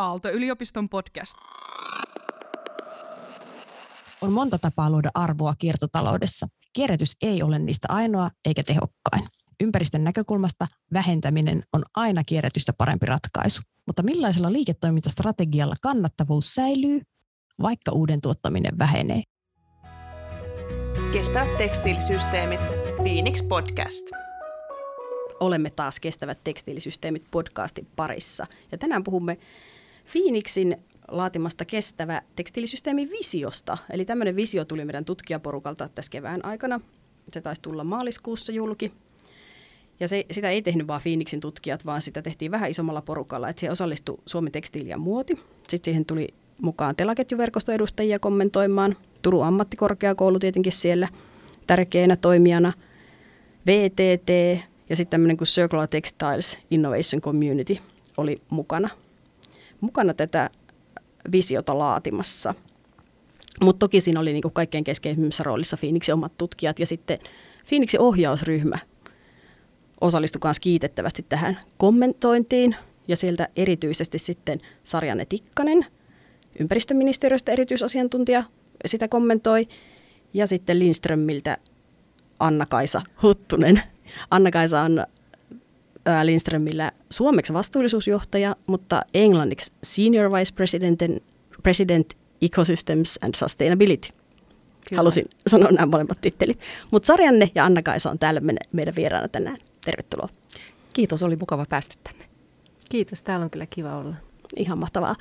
Aalto-yliopiston podcast. On monta tapaa luoda arvoa kiertotaloudessa. Kierrätys ei ole niistä ainoa eikä tehokkain. Ympäristön näkökulmasta vähentäminen on aina kierrätystä parempi ratkaisu. Mutta millaisella liiketoimintastrategialla kannattavuus säilyy, vaikka uuden tuottaminen vähenee? Kestävät tekstiilisysteemit. Phoenix Podcast. Olemme taas Kestävät tekstiilisysteemit podcastin parissa. Ja tänään puhumme Phoenixin laatimasta kestävä tekstiilisysteemin visiosta. Eli tämmöinen visio tuli meidän tutkijaporukalta tässä kevään aikana. Se taisi tulla maaliskuussa julki. Ja se, sitä ei tehnyt vain Phoenixin tutkijat, vaan sitä tehtiin vähän isommalla porukalla. Että siihen osallistui Suomen tekstiili ja muoti. Sitten siihen tuli mukaan telaketjuverkoston edustajia kommentoimaan. Turun ammattikorkeakoulu tietenkin siellä tärkeänä toimijana. VTT ja sitten tämmöinen kuin Circular Textiles Innovation Community oli mukana, mukana tätä visiota laatimassa. Mutta toki siinä oli niinku kaikkein keskeisimmässä roolissa Phoenixin omat tutkijat ja sitten Phoenixin ohjausryhmä osallistui myös kiitettävästi tähän kommentointiin ja sieltä erityisesti sitten Sarjanne Tikkanen, ympäristöministeriöstä erityisasiantuntija, sitä kommentoi ja sitten Lindströmiltä Anna-Kaisa Huttunen. Anna-Kaisa on Lindströmillä suomeksi vastuullisuusjohtaja, mutta englanniksi Senior Vice President, President Ecosystems and Sustainability. Kyllä. Halusin sanoa nämä molemmat tittelit. Mutta Sarjanne ja Anna-Kaisa on täällä meidän vieraana tänään. Tervetuloa. Kiitos, oli mukava päästä tänne. Kiitos, täällä on kyllä kiva olla. Ihan mahtavaa.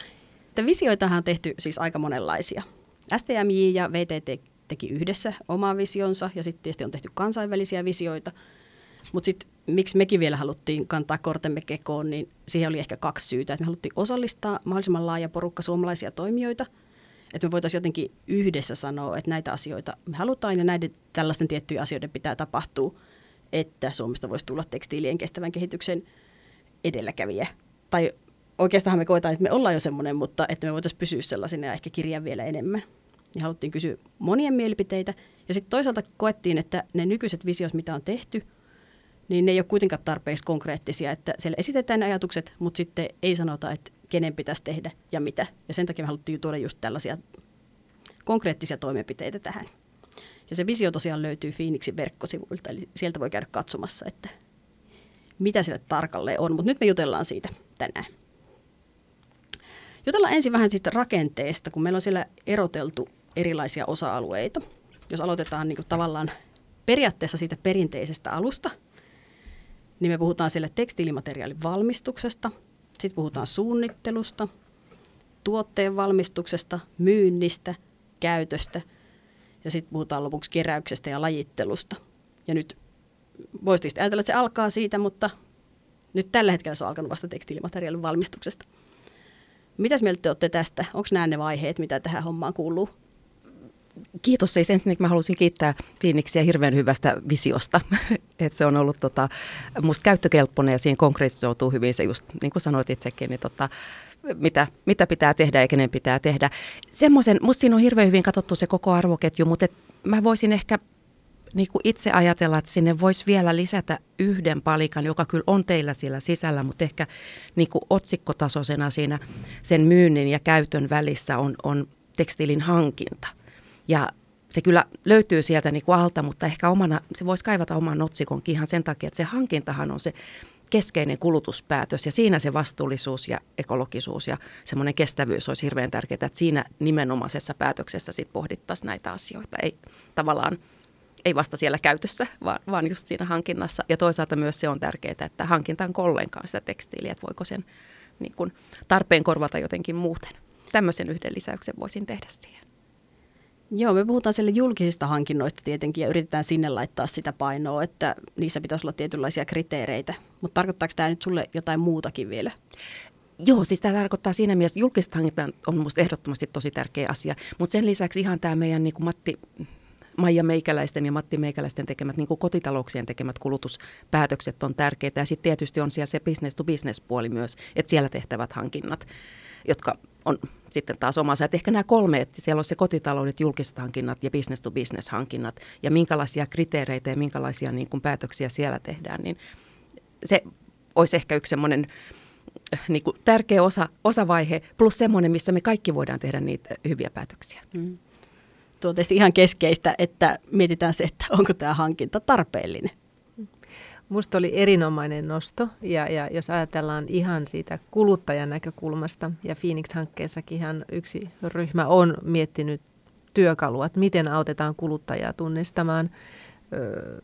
Että visioitahan on tehty siis aika monenlaisia. STMJ ja VTT teki yhdessä oman visionsa ja sitten tietysti on tehty kansainvälisiä visioita. Mutta sitten miksi mekin vielä haluttiin kantaa kortemme kekoon, niin siihen oli ehkä kaksi syytä. Että me haluttiin osallistaa mahdollisimman laaja porukka suomalaisia toimijoita, että me voitaisiin jotenkin yhdessä sanoa, että näitä asioita me halutaan ja näiden tällaisten tiettyjen asioiden pitää tapahtua, että Suomesta voisi tulla tekstiilien kestävän kehityksen edelläkävijä. Tai oikeastaan me koetaan, että me ollaan jo semmoinen, mutta että me voitaisiin pysyä sellaisina ja ehkä kirjaa vielä enemmän. Ja haluttiin kysyä monien mielipiteitä. Ja sitten toisaalta koettiin, että ne nykyiset visiot, mitä on tehty, niin ne ei ole kuitenkaan tarpeeksi konkreettisia. Että siellä esitetään ne ajatukset, mutta sitten ei sanota, että kenen pitäisi tehdä ja mitä. Ja sen takia me haluttiin tuoda just tällaisia konkreettisia toimenpiteitä tähän. Ja se visio tosiaan löytyy Phoenixin verkkosivuilta, eli sieltä voi käydä katsomassa, että mitä siellä tarkalleen on. Mutta nyt me jutellaan siitä tänään. Jutellaan ensin vähän siitä rakenteesta, kun meillä on siellä eroteltu erilaisia osa-alueita. Jos aloitetaan niin kuin tavallaan periaatteessa siitä perinteisestä alusta, niin me puhutaan siellä tekstiilimateriaalin valmistuksesta, sitten puhutaan suunnittelusta, tuotteen valmistuksesta, myynnistä, käytöstä ja sitten puhutaan lopuksi keräyksestä ja lajittelusta. Ja nyt voisi ajatella, että se alkaa siitä, mutta nyt tällä hetkellä se on alkanut vasta tekstiilimateriaalin valmistuksesta. Mitäs mieltä te olette tästä? Onko nämä ne vaiheet, mitä tähän hommaan kuuluu? Kiitos siis ensinnäkin mä halusin kiittää Phoenixia hirveän hyvästä visiosta, että se on ollut tota, musta käyttökelpoinen ja siinä konkretisoituu hyvin se just niin kuin sanoit itsekin, niin tota, mitä, mitä pitää tehdä ja kenen pitää tehdä. Semmoisen, musta siinä on hirveän hyvin katsottu se koko arvoketju, mutta et mä voisin ehkä niin kuin itse ajatella, että sinne voisi vielä lisätä yhden palikan, joka kyllä on teillä siellä sisällä, mutta ehkä niin kuin otsikkotasoisena siinä sen myynnin ja käytön välissä on, on tekstiilin hankinta. Ja se kyllä löytyy sieltä niin kuin alta, mutta ehkä omana, se voisi kaivata oman otsikonkin ihan sen takia, että se hankintahan on se keskeinen kulutuspäätös ja siinä se vastuullisuus ja ekologisuus ja semmoinen kestävyys olisi hirveän tärkeää, että siinä nimenomaisessa päätöksessä sitten pohdittaisiin näitä asioita. Ei tavallaan ei vasta siellä käytössä, vaan, vaan just siinä hankinnassa. Ja toisaalta myös se on tärkeää, että hankintaan ollenkaan sitä tekstiiliä, että voiko sen niin kuin, tarpeen korvata jotenkin muuten. Tämmöisen yhden lisäyksen voisin tehdä siihen. Joo, me puhutaan siellä julkisista hankinnoista tietenkin ja yritetään sinne laittaa sitä painoa, että niissä pitäisi olla tietynlaisia kriteereitä. Mutta tarkoittaako tämä nyt sulle jotain muutakin vielä? Joo, siis tämä tarkoittaa siinä mielessä, julkiset hankinnat on minusta ehdottomasti tosi tärkeä asia, mutta sen lisäksi ihan tämä meidän niin kuin Matti, Maija Meikäläisten ja Matti Meikäläisten tekemät niin kuin kotitalouksien tekemät kulutuspäätökset on tärkeitä. Ja sitten tietysti on siellä se business to business puoli myös, että siellä tehtävät hankinnat, jotka on sitten taas omansa. Että ehkä nämä kolme, että siellä on se kotitaloudet, julkiset hankinnat ja business to business hankinnat ja minkälaisia kriteereitä ja minkälaisia niin kuin päätöksiä siellä tehdään, niin se olisi ehkä yksi semmoinen niin kuin tärkeä osa, osavaihe, plus semmoinen, missä me kaikki voidaan tehdä niitä hyviä päätöksiä. Mm. Tuo on tietysti ihan keskeistä, että mietitään se, että onko tämä hankinta tarpeellinen. Minusta oli erinomainen nosto. Ja, ja jos ajatellaan ihan siitä kuluttajan näkökulmasta ja Phoenix-hankkeessakin yksi ryhmä on miettinyt työkalua, että miten autetaan kuluttajaa tunnistamaan ö,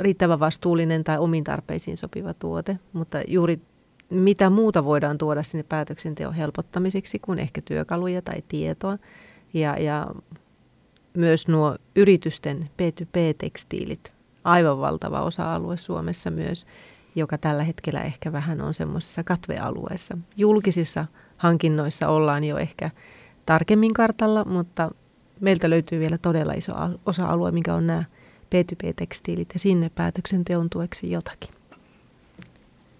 riittävän vastuullinen tai omiin tarpeisiin sopiva tuote, mutta juuri mitä muuta voidaan tuoda sinne päätöksenteon helpottamiseksi kuin ehkä työkaluja tai tietoa. Ja, ja myös nuo yritysten P2P-tekstiilit aivan valtava osa-alue Suomessa myös, joka tällä hetkellä ehkä vähän on semmoisessa katvealueessa. Julkisissa hankinnoissa ollaan jo ehkä tarkemmin kartalla, mutta meiltä löytyy vielä todella iso osa-alue, mikä on nämä P2P-tekstiilit ja sinne päätöksenteon tueksi jotakin.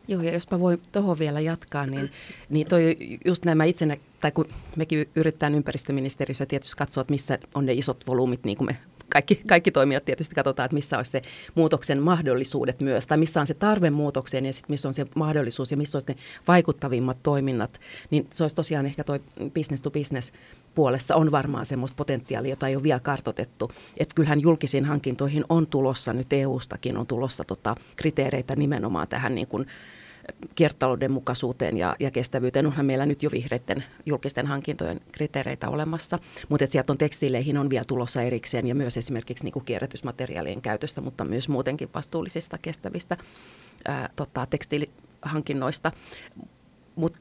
Joo, ja jos mä voin tuohon vielä jatkaa, niin, niin toi just nämä itsenä, tai kun mekin yritetään ympäristöministeriössä tietysti katsoa, että missä on ne isot volyymit, niin kuin me kaikki, kaikki toimijat tietysti katsotaan, että missä olisi se muutoksen mahdollisuudet myös, tai missä on se tarve muutokseen ja sitten missä on se mahdollisuus ja missä olisi ne vaikuttavimmat toiminnat, niin se olisi tosiaan ehkä toi business to business puolessa on varmaan semmoista potentiaalia, jota ei ole vielä kartotettu. Että kyllähän julkisiin hankintoihin on tulossa, nyt EU-stakin on tulossa tota, kriteereitä nimenomaan tähän niin kuin, kiertotalouden mukaisuuteen ja, ja kestävyyteen. Onhan meillä nyt jo vihreiden julkisten hankintojen kriteereitä olemassa, mutta sieltä on tekstiileihin on vielä tulossa erikseen ja myös esimerkiksi niin kuin kierrätysmateriaalien käytöstä, mutta myös muutenkin vastuullisista kestävistä ää, tota, tekstiilihankinnoista. Mutta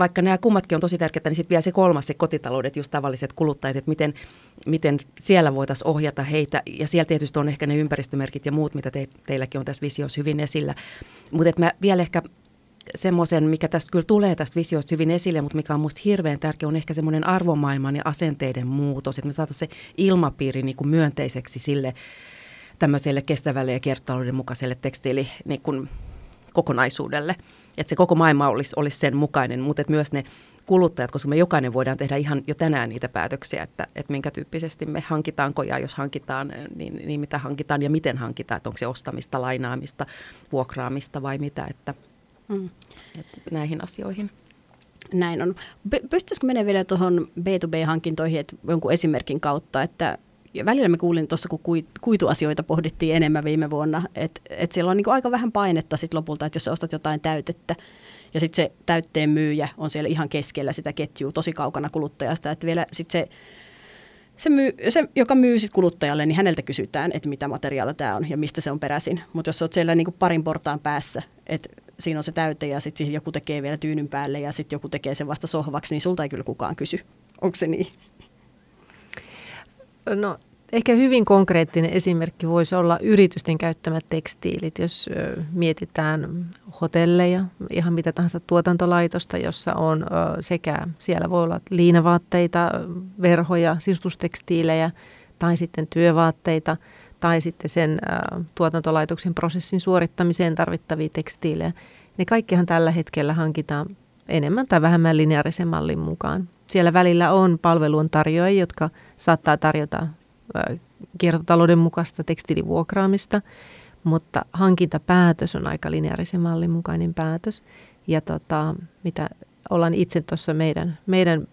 vaikka nämä kummatkin on tosi tärkeitä, niin sitten vielä se kolmas, se kotitaloudet, just tavalliset kuluttajat, että miten, miten siellä voitaisiin ohjata heitä. Ja siellä tietysti on ehkä ne ympäristömerkit ja muut, mitä te, teilläkin on tässä visiossa hyvin esillä. Mutta mä vielä ehkä semmoisen, mikä tästä kyllä tulee tästä visiosta hyvin esille, mutta mikä on minusta hirveän tärkeä, on ehkä semmoinen arvomaailman ja asenteiden muutos, että me saataisiin se ilmapiiri niin kuin myönteiseksi sille tämmöiselle kestävälle ja kiertotalouden mukaiselle tekstiili niin kuin kokonaisuudelle että se koko maailma olisi, olisi sen mukainen, mutta että myös ne kuluttajat, koska me jokainen voidaan tehdä ihan jo tänään niitä päätöksiä, että, että minkä tyyppisesti me hankitaanko ja jos hankitaan, niin, niin mitä hankitaan ja miten hankitaan, että onko se ostamista, lainaamista, vuokraamista vai mitä, että, mm. että näihin asioihin. Näin on. Pystyisikö mennä vielä tuohon B2B-hankintoihin että jonkun esimerkin kautta, että ja välillä me kuulin tuossa, kun kuituasioita pohdittiin enemmän viime vuonna, että, että siellä on niin aika vähän painetta sit lopulta, että jos sä ostat jotain täytettä, ja sitten se täytteen myyjä on siellä ihan keskellä sitä ketjua, tosi kaukana kuluttajasta, että vielä sitten se se, myy, se, joka myy sit kuluttajalle, niin häneltä kysytään, että mitä materiaalia tämä on ja mistä se on peräisin. Mutta jos olet siellä niin parin portaan päässä, että siinä on se täyte ja sitten joku tekee vielä tyynyn päälle ja sitten joku tekee sen vasta sohvaksi, niin sulta ei kyllä kukaan kysy. Onko se niin? No ehkä hyvin konkreettinen esimerkki voisi olla yritysten käyttämät tekstiilit, jos mietitään hotelleja, ihan mitä tahansa tuotantolaitosta, jossa on sekä, siellä voi olla liinavaatteita, verhoja, sisustustekstiilejä tai sitten työvaatteita tai sitten sen tuotantolaitoksen prosessin suorittamiseen tarvittavia tekstiilejä. Ne kaikkihan tällä hetkellä hankitaan enemmän tai vähemmän lineaarisen mallin mukaan. Siellä välillä on palveluntarjoajia, jotka saattaa tarjota kiertotalouden mukaista tekstiilivuokraamista, mutta hankintapäätös on aika lineaarisen mallin mukainen päätös. Ja tota, mitä ollaan itse tuossa meidän, meidän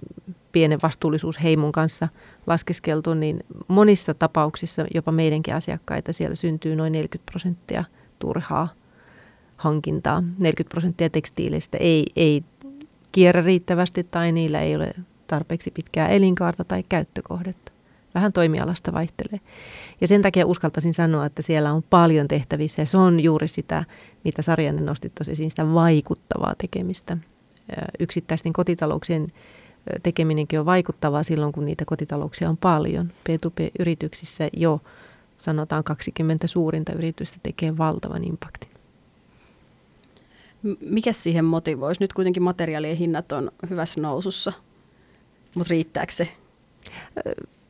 pienen vastuullisuusheimon kanssa laskeskeltu, niin monissa tapauksissa jopa meidänkin asiakkaita siellä syntyy noin 40 prosenttia turhaa hankintaa. 40 prosenttia tekstiileistä ei, ei kierrä riittävästi tai niillä ei ole tarpeeksi pitkää elinkaarta tai käyttökohdetta. Vähän toimialasta vaihtelee. Ja sen takia uskaltaisin sanoa, että siellä on paljon tehtävissä ja se on juuri sitä, mitä Sarjanne nosti tosi esiin, sitä vaikuttavaa tekemistä. Yksittäisten kotitalouksien tekeminenkin on vaikuttavaa silloin, kun niitä kotitalouksia on paljon. P2P-yrityksissä jo sanotaan 20 suurinta yritystä tekee valtavan impaktin. Mikä siihen motivoisi? Nyt kuitenkin materiaalien hinnat on hyvässä nousussa, mutta riittääkö se?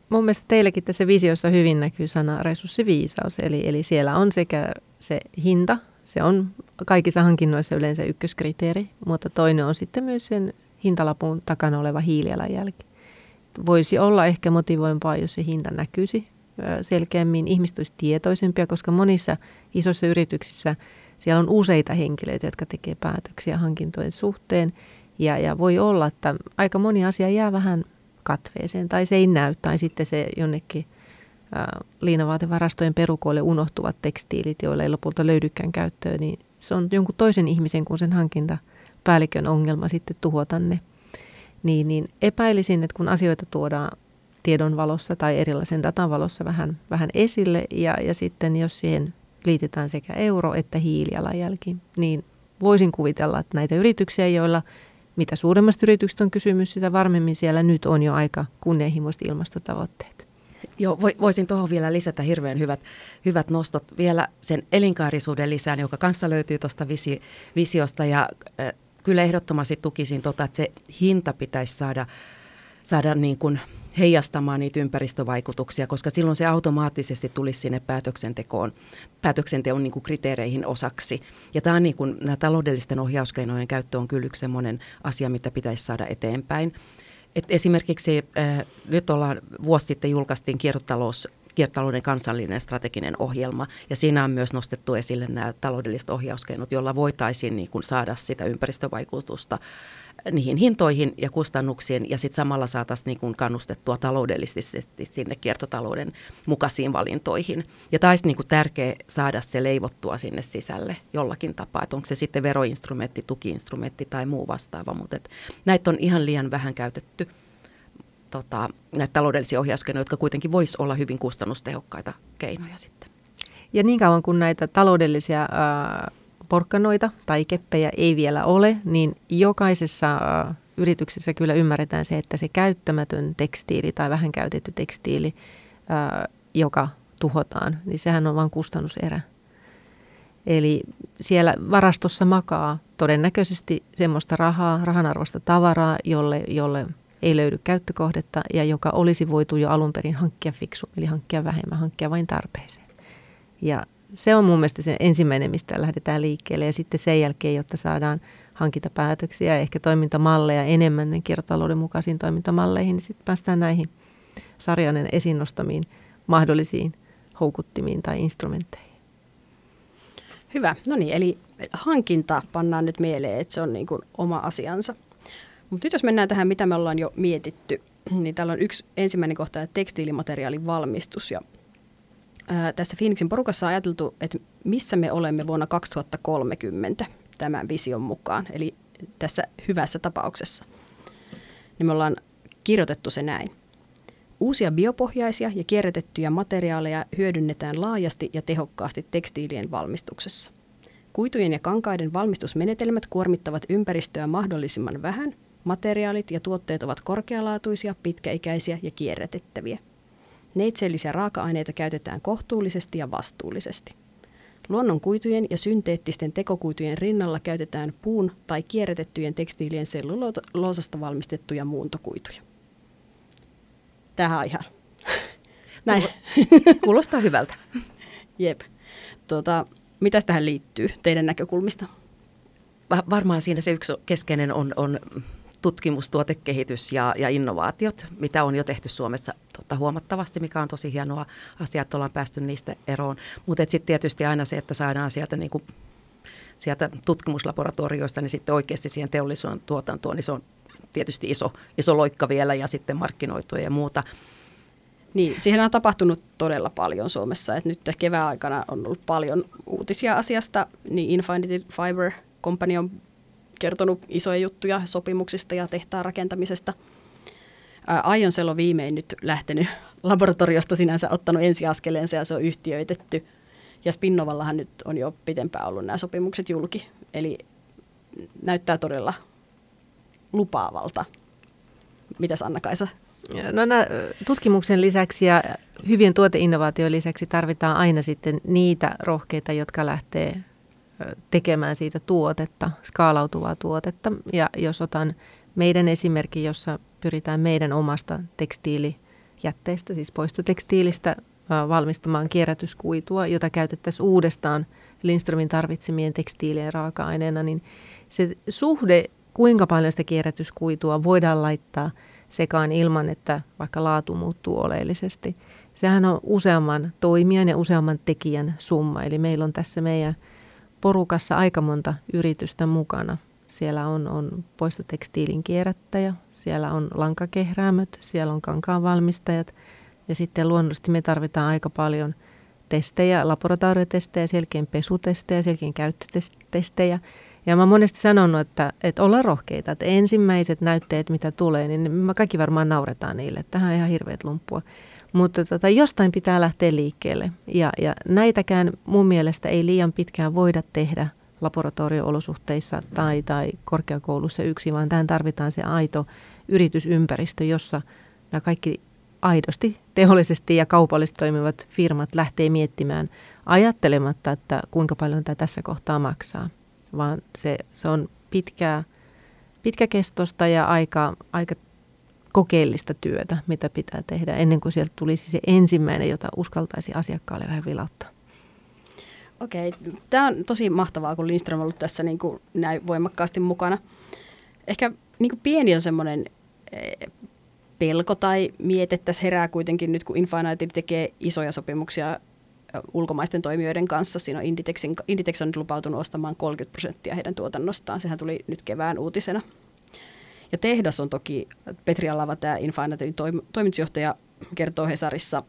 Mun mielestä teillekin tässä visiossa hyvin näkyy sana resurssiviisaus, eli, eli siellä on sekä se hinta, se on kaikissa hankinnoissa yleensä ykköskriteeri, mutta toinen on sitten myös sen hintalapun takana oleva hiilijalanjälki. Voisi olla ehkä motivoimpaa, jos se hinta näkyisi selkeämmin, ihmiset olisi tietoisempia, koska monissa isoissa yrityksissä siellä on useita henkilöitä, jotka tekee päätöksiä hankintojen suhteen. Ja, ja voi olla, että aika moni asia jää vähän katveeseen tai se ei näy tai sitten se jonnekin liinavaatevarastojen perukoille unohtuvat tekstiilit, joille ei lopulta löydykään käyttöön, niin se on jonkun toisen ihmisen kuin sen hankintapäällikön ongelma sitten tuhota ne. Niin, niin epäilisin, että kun asioita tuodaan tiedon valossa tai erilaisen datan valossa vähän, vähän esille ja, ja sitten jos siihen liitetään sekä euro- että hiilijalanjälki, niin voisin kuvitella, että näitä yrityksiä, joilla mitä suuremmasta yrityksestä on kysymys, sitä varmemmin siellä nyt on jo aika kunnianhimoiset ilmastotavoitteet. Joo, voisin tuohon vielä lisätä hirveän hyvät, hyvät nostot. Vielä sen elinkaarisuuden lisään, joka kanssa löytyy tuosta visi, visiosta. Ja äh, kyllä ehdottomasti tukisin tota, että se hinta pitäisi saada, saada niin kuin heijastamaan niitä ympäristövaikutuksia, koska silloin se automaattisesti tulisi sinne päätöksentekoon, päätöksenteon niin kuin kriteereihin osaksi. Ja tämä on niin kuin, nämä taloudellisten ohjauskeinojen käyttö on kyllä yksi sellainen asia, mitä pitäisi saada eteenpäin. Et esimerkiksi äh, nyt ollaan, vuosi sitten julkaistiin kiertotalous kiertotalouden kansallinen strateginen ohjelma. Ja siinä on myös nostettu esille nämä taloudelliset ohjauskeinot, joilla voitaisiin niin kuin saada sitä ympäristövaikutusta niihin hintoihin ja kustannuksiin ja sitten samalla saataisiin niin kannustettua taloudellisesti sinne kiertotalouden mukaisiin valintoihin. Ja olisi niin kuin tärkeä saada se leivottua sinne sisälle jollakin tapaa, että onko se sitten veroinstrumentti, tukiinstrumentti tai muu vastaava, mutta näitä on ihan liian vähän käytetty tota, näitä taloudellisia ohjauskeinoja, jotka kuitenkin voisi olla hyvin kustannustehokkaita keinoja sitten. Ja niin kauan kuin näitä taloudellisia äh, porkkanoita tai keppejä ei vielä ole, niin jokaisessa äh, yrityksessä kyllä ymmärretään se, että se käyttämätön tekstiili tai vähän käytetty tekstiili, äh, joka tuhotaan, niin sehän on vain kustannuserä. Eli siellä varastossa makaa todennäköisesti semmoista rahaa, rahanarvoista tavaraa, jolle, jolle ei löydy käyttökohdetta ja joka olisi voitu jo alun perin hankkia fiksu, eli hankkia vähemmän, hankkia vain tarpeeseen. Ja se on mun mielestä se ensimmäinen, mistä lähdetään liikkeelle ja sitten sen jälkeen, jotta saadaan hankintapäätöksiä ja ehkä toimintamalleja enemmän ne kiertotalouden mukaisiin toimintamalleihin, niin sitten päästään näihin sarjanen esiin nostamiin mahdollisiin houkuttimiin tai instrumentteihin. Hyvä. No niin, eli hankinta pannaan nyt mieleen, että se on niin kuin oma asiansa. Mutta nyt jos mennään tähän, mitä me ollaan jo mietitty, niin täällä on yksi ensimmäinen kohta, että tekstiilimateriaalin valmistus. Ja ää, tässä Phoenixin porukassa on ajateltu, että missä me olemme vuonna 2030 tämän vision mukaan, eli tässä hyvässä tapauksessa. Niin me ollaan kirjoitettu se näin. Uusia biopohjaisia ja kierrätettyjä materiaaleja hyödynnetään laajasti ja tehokkaasti tekstiilien valmistuksessa. Kuitujen ja kankaiden valmistusmenetelmät kuormittavat ympäristöä mahdollisimman vähän – Materiaalit ja tuotteet ovat korkealaatuisia, pitkäikäisiä ja kierrätettäviä. Neitsellisiä raaka-aineita käytetään kohtuullisesti ja vastuullisesti. Luonnonkuitujen ja synteettisten tekokuitujen rinnalla käytetään puun tai kierrätettyjen tekstiilien selluloosasta valmistettuja muuntokuituja. Tähän ihan. Näin. Kuulostaa hyvältä. Jep. Tota, mitä tähän liittyy teidän näkökulmista? Varmaan siinä se yksi keskeinen on, on tutkimus, tuotekehitys ja, ja innovaatiot, mitä on jo tehty Suomessa totta huomattavasti, mikä on tosi hienoa asia, että ollaan päästy niistä eroon. Mutta sitten tietysti aina se, että saadaan sieltä, niinku, sieltä tutkimuslaboratorioista niin sitten oikeasti siihen teollisuuden tuotantoon, niin se on tietysti iso, iso loikka vielä ja sitten markkinoitua ja muuta. Niin, siihen on tapahtunut todella paljon Suomessa. Et nyt kevään aikana on ollut paljon uutisia asiasta, niin Infinity Fiber Company on kertonut isoja juttuja sopimuksista ja tehtaan rakentamisesta. Aionsel on viimein nyt lähtenyt laboratoriosta sinänsä ottanut ensiaskeleensa ja se on yhtiöitetty. Ja Spinnovallahan nyt on jo pitempään ollut nämä sopimukset julki. Eli näyttää todella lupaavalta. Mitäs Anna-Kaisa? No, tutkimuksen lisäksi ja hyvien tuoteinnovaatioiden lisäksi tarvitaan aina sitten niitä rohkeita, jotka lähtee tekemään siitä tuotetta, skaalautuvaa tuotetta. Ja jos otan meidän esimerkkin, jossa pyritään meidän omasta tekstiilijätteestä, siis poistotekstiilistä, valmistamaan kierrätyskuitua, jota käytettäisiin uudestaan Lindströmin tarvitsemien tekstiilien raaka-aineena, niin se suhde, kuinka paljon sitä kierrätyskuitua voidaan laittaa sekaan ilman, että vaikka laatu muuttuu oleellisesti. Sehän on useamman toimijan ja useamman tekijän summa. Eli meillä on tässä meidän porukassa aika monta yritystä mukana. Siellä on, on poistotekstiilin kierrättäjä, siellä on lankakehräämöt, siellä on kankaan valmistajat ja sitten luonnollisesti me tarvitaan aika paljon testejä, laboratoriotestejä, selkeän pesutestejä, selkeän käyttötestejä. Ja mä monesti sanonut, että, että ollaan rohkeita, että ensimmäiset näytteet, mitä tulee, niin me kaikki varmaan nauretaan niille. Tähän on ihan hirveät lumppua. Mutta tota, jostain pitää lähteä liikkeelle. Ja, ja näitäkään mun mielestä ei liian pitkään voida tehdä laboratorio-olosuhteissa tai, tai korkeakoulussa yksin, vaan tähän tarvitaan se aito yritysympäristö, jossa nämä kaikki aidosti teollisesti ja kaupallisesti toimivat firmat lähtee miettimään ajattelematta, että kuinka paljon tämä tässä kohtaa maksaa, vaan se, se on pitkää, pitkäkestosta ja aika, aika kokeellista työtä, mitä pitää tehdä ennen kuin sieltä tulisi se ensimmäinen, jota uskaltaisi asiakkaalle vähän vilauttaa. Okei, tämä on tosi mahtavaa, kun Lindström on ollut tässä niin kuin näin voimakkaasti mukana. Ehkä niin kuin pieni on semmoinen eh, pelko tai miete tässä herää kuitenkin nyt, kun Infinity tekee isoja sopimuksia ulkomaisten toimijoiden kanssa. Siinä on Inditexin, Inditex on lupautunut ostamaan 30 prosenttia heidän tuotannostaan. Sehän tuli nyt kevään uutisena. Ja tehdas on toki, Petri Alava, tämä Infinityn toimitusjohtaja, kertoo Hesarissa,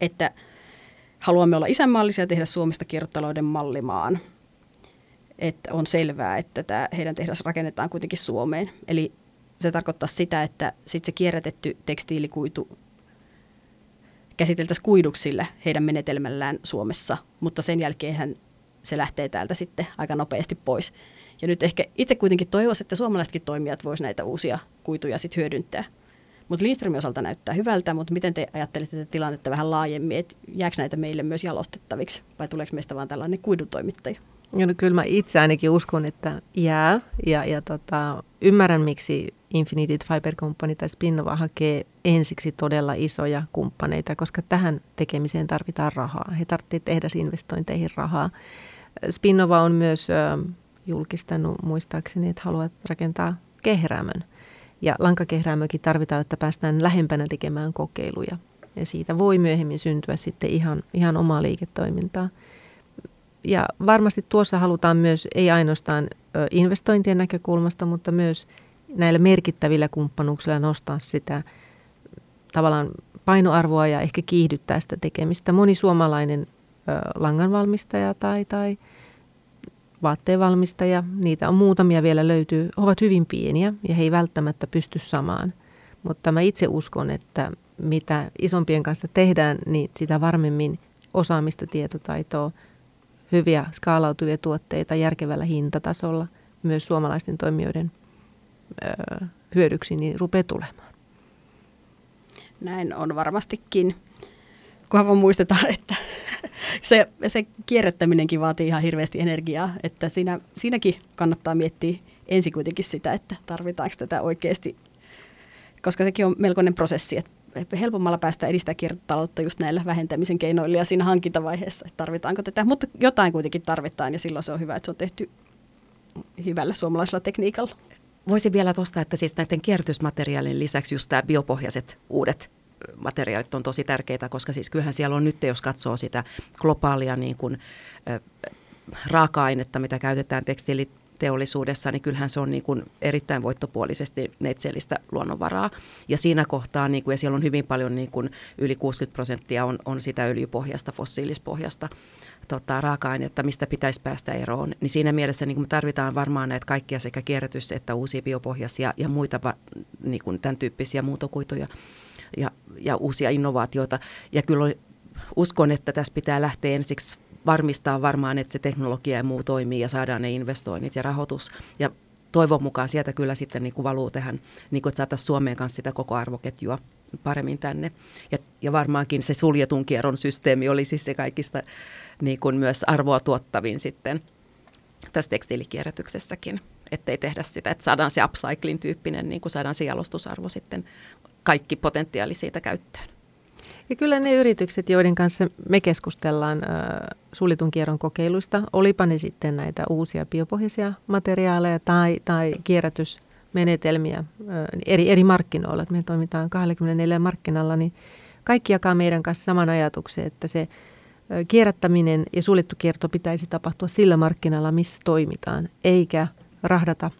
että – haluamme olla isänmaallisia ja tehdä Suomesta kiertotalouden mallimaan. Että on selvää, että tämä heidän tehdas rakennetaan kuitenkin Suomeen. Eli se tarkoittaa sitä, että sit se kierrätetty tekstiilikuitu käsiteltäisiin kuiduksille heidän menetelmällään Suomessa, mutta sen jälkeen se lähtee täältä sitten aika nopeasti pois. Ja nyt ehkä itse kuitenkin toivoisin, että suomalaisetkin toimijat voisivat näitä uusia kuituja sitten hyödyntää. Mutta Lindströmin osalta näyttää hyvältä, mutta miten te ajattelette tätä tilannetta vähän laajemmin, että jääkö näitä meille myös jalostettaviksi vai tuleeko meistä vain tällainen kuidutoimittaja? No, kyllä mä itse ainakin uskon, että jää ja, ja tota, ymmärrän miksi Infinited Fiber Company tai Spinnova hakee ensiksi todella isoja kumppaneita, koska tähän tekemiseen tarvitaan rahaa. He tarvitsevat tehdä investointeihin rahaa. Spinnova on myös julkistanut muistaakseni, että haluat rakentaa kehrämön – ja lankakehräämökin tarvitaan, että päästään lähempänä tekemään kokeiluja. Ja siitä voi myöhemmin syntyä sitten ihan, ihan omaa liiketoimintaa. Ja varmasti tuossa halutaan myös, ei ainoastaan investointien näkökulmasta, mutta myös näillä merkittävillä kumppanuuksilla nostaa sitä tavallaan painoarvoa ja ehkä kiihdyttää sitä tekemistä. Moni suomalainen langanvalmistaja tai, tai vaatteenvalmistaja, niitä on muutamia vielä löytyy, ovat hyvin pieniä ja he ei välttämättä pysty samaan. Mutta mä itse uskon, että mitä isompien kanssa tehdään, niin sitä varmemmin osaamista, tietotaitoa, hyviä skaalautuvia tuotteita järkevällä hintatasolla myös suomalaisten toimijoiden ö, hyödyksi niin rupeaa tulemaan. Näin on varmastikin. Kunhan vaan muistetaan, että se, se kierrättäminenkin vaatii ihan hirveästi energiaa, että siinä, siinäkin kannattaa miettiä ensin kuitenkin sitä, että tarvitaanko tätä oikeasti, koska sekin on melkoinen prosessi, että helpommalla päästä edistää kiertotaloutta just näillä vähentämisen keinoilla ja siinä hankintavaiheessa, että tarvitaanko tätä, mutta jotain kuitenkin tarvitaan ja silloin se on hyvä, että se on tehty hyvällä suomalaisella tekniikalla. Voisin vielä tuosta, että siis näiden kierrätysmateriaalien lisäksi just tämä biopohjaiset uudet materiaalit on tosi tärkeitä, koska siis kyllähän siellä on nyt, jos katsoo sitä globaalia niin kuin, raaka-ainetta, mitä käytetään tekstiiliteollisuudessa, niin kyllähän se on niin kuin erittäin voittopuolisesti neitsellistä luonnonvaraa. Ja siinä kohtaa, niin kuin, ja siellä on hyvin paljon, niin kuin yli 60 prosenttia on, on sitä öljypohjasta, fossiilispohjasta tota, raaka-ainetta, mistä pitäisi päästä eroon. Niin siinä mielessä niin me tarvitaan varmaan näitä kaikkia sekä kierrätys- että uusia biopohjaisia ja muita niin kuin tämän tyyppisiä muutokuituja ja, ja uusia innovaatioita. Ja kyllä uskon, että tässä pitää lähteä ensiksi varmistaa varmaan, että se teknologia ja muu toimii ja saadaan ne investoinnit ja rahoitus. Ja toivon mukaan sieltä kyllä sitten niin kuin valuu tähän, niin kuin, että saataisiin Suomeen kanssa sitä koko arvoketjua paremmin tänne. Ja, ja varmaankin se suljetun kierron systeemi oli siis se kaikista niin kuin myös arvoa tuottavin sitten tässä tekstiilikierrätyksessäkin, ettei tehdä sitä, että saadaan se upcycling tyyppinen, niin kuin saadaan se jalostusarvo sitten kaikki potentiaali siitä käyttöön. Ja kyllä ne yritykset, joiden kanssa me keskustellaan äh, suljetun kierron kokeiluista, olipa ne sitten näitä uusia biopohjaisia materiaaleja tai, tai kierrätysmenetelmiä äh, eri, eri markkinoilla, että me toimitaan 24 markkinalla, niin kaikki jakaa meidän kanssa saman ajatuksen, että se kierrättäminen ja suljettu kierto pitäisi tapahtua sillä markkinalla, missä toimitaan, eikä rahdata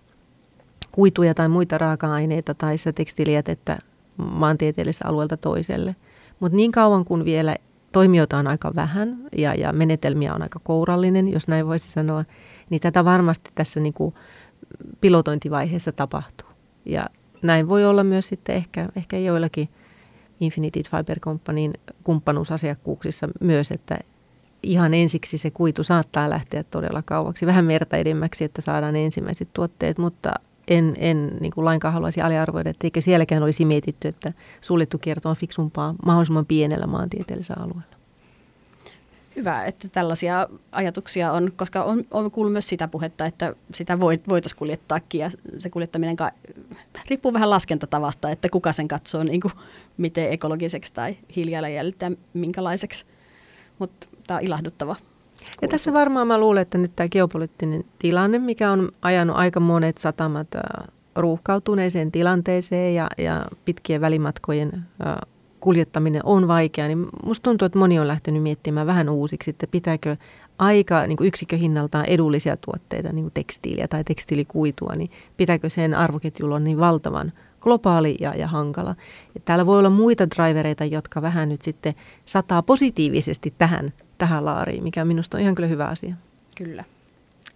kuituja tai muita raaka-aineita tai sitä tekstiilijätettä maantieteellisestä alueelta toiselle. Mutta niin kauan kuin vielä toimijoita on aika vähän ja, ja menetelmiä on aika kourallinen, jos näin voisi sanoa, niin tätä varmasti tässä niin kuin pilotointivaiheessa tapahtuu. Ja näin voi olla myös sitten ehkä, ehkä joillakin Infinity Fiber Companyin kumppanuusasiakkuuksissa myös, että ihan ensiksi se kuitu saattaa lähteä todella kauaksi, vähän merta edemmäksi, että saadaan ensimmäiset tuotteet, mutta en, en niin kuin lainkaan haluaisi aliarvoida, että eikä sielläkään olisi mietitty, että suljettu kierto on fiksumpaa mahdollisimman pienellä maantieteellisellä alueella. Hyvä, että tällaisia ajatuksia on, koska on, on kuullut myös sitä puhetta, että sitä voitaisiin kuljettaakin ja se kuljettaminen ka- riippuu vähän laskentatavasta, että kuka sen katsoo niin kuin, miten ekologiseksi tai hiilijalanjäljeltä minkälaiseksi, mutta tämä on ilahduttava ja tässä varmaan mä luulen, että nyt tämä geopoliittinen tilanne, mikä on ajanut aika monet satamat ruuhkautuneeseen tilanteeseen ja, ja pitkien välimatkojen kuljettaminen on vaikeaa, niin musta tuntuu, että moni on lähtenyt miettimään vähän uusiksi, että pitääkö aika niin kuin yksikköhinnaltaan edullisia tuotteita, niin kuin tekstiiliä tai tekstiilikuitua, niin pitääkö sen arvoketjulla on niin valtavan globaali ja, ja hankala. Ja täällä voi olla muita drivereita, jotka vähän nyt sitten sataa positiivisesti tähän tähän laariin, mikä minusta on ihan kyllä hyvä asia. Kyllä.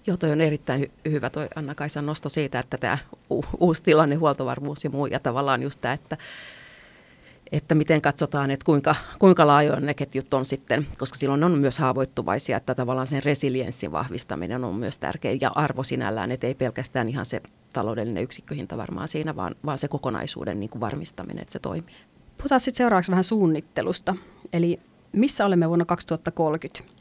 Joo, toi on erittäin hy- hyvä toi Anna-Kaisan nosto siitä, että tämä u- uusi tilanne, huoltovarmuus ja muu, ja tavallaan just tämä, että, että miten katsotaan, että kuinka, kuinka laajoja ne ketjut on sitten, koska silloin on myös haavoittuvaisia, että tavallaan sen resilienssin vahvistaminen on myös tärkeä ja arvo sinällään, että ei pelkästään ihan se taloudellinen yksikköhinta varmaan siinä, vaan, vaan se kokonaisuuden niin kuin varmistaminen, että se toimii. Puhutaan sitten seuraavaksi vähän suunnittelusta. Eli missä olemme vuonna 2030?